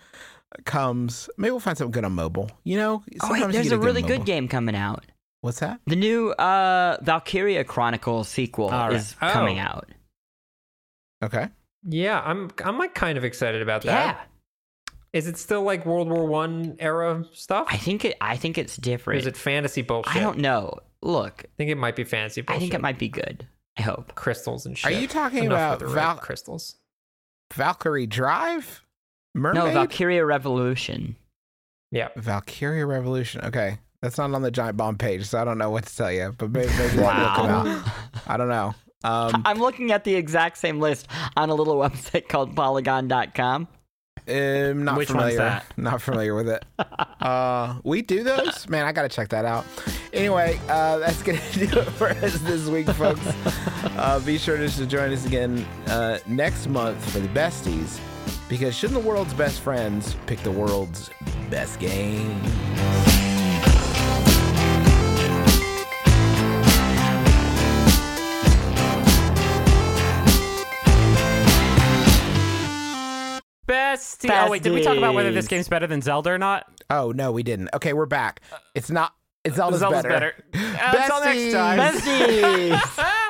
comes, maybe we'll find something good on mobile. You know, Oh wait, sometimes you there's get a really mobile. good game coming out. What's that? The new uh Valkyria Chronicles sequel All right. is coming Oh. out. Okay. Yeah, I'm I'm like kind of excited about that. Yeah. that. Is it still like World War One era stuff? I think it I think it's or different. is it fantasy bullshit? I don't know. Look, I think it might be fantasy I think it might be good. I hope. crystals and shit. Are you talking Enough about with the Val- crystals? Valkyrie Drive? Mermaid? No, Valkyria Revolution. Yeah. Valkyria Revolution. Okay. That's not on the Giant Bomb page, so I don't know what to tell you, but maybe, maybe I'll look Wow. out. I don't know. Um, I'm looking at the exact same list on a little website called polygon.com. I'm not Which one's familiar. that? Not familiar with it. Uh, we do those? Man, I gotta check that out. Anyway, uh, that's gonna do it for us this week, folks. Uh, be sure to join us again uh, next month for the besties, because shouldn't the world's best friends pick the world's best game? Bestie. Oh wait, did we talk about whether this game's better than Zelda or not? Oh no, we didn't. Okay, we're back. It's not. It's Zelda's, Zelda's better. better. Until next Besties. time. Besties!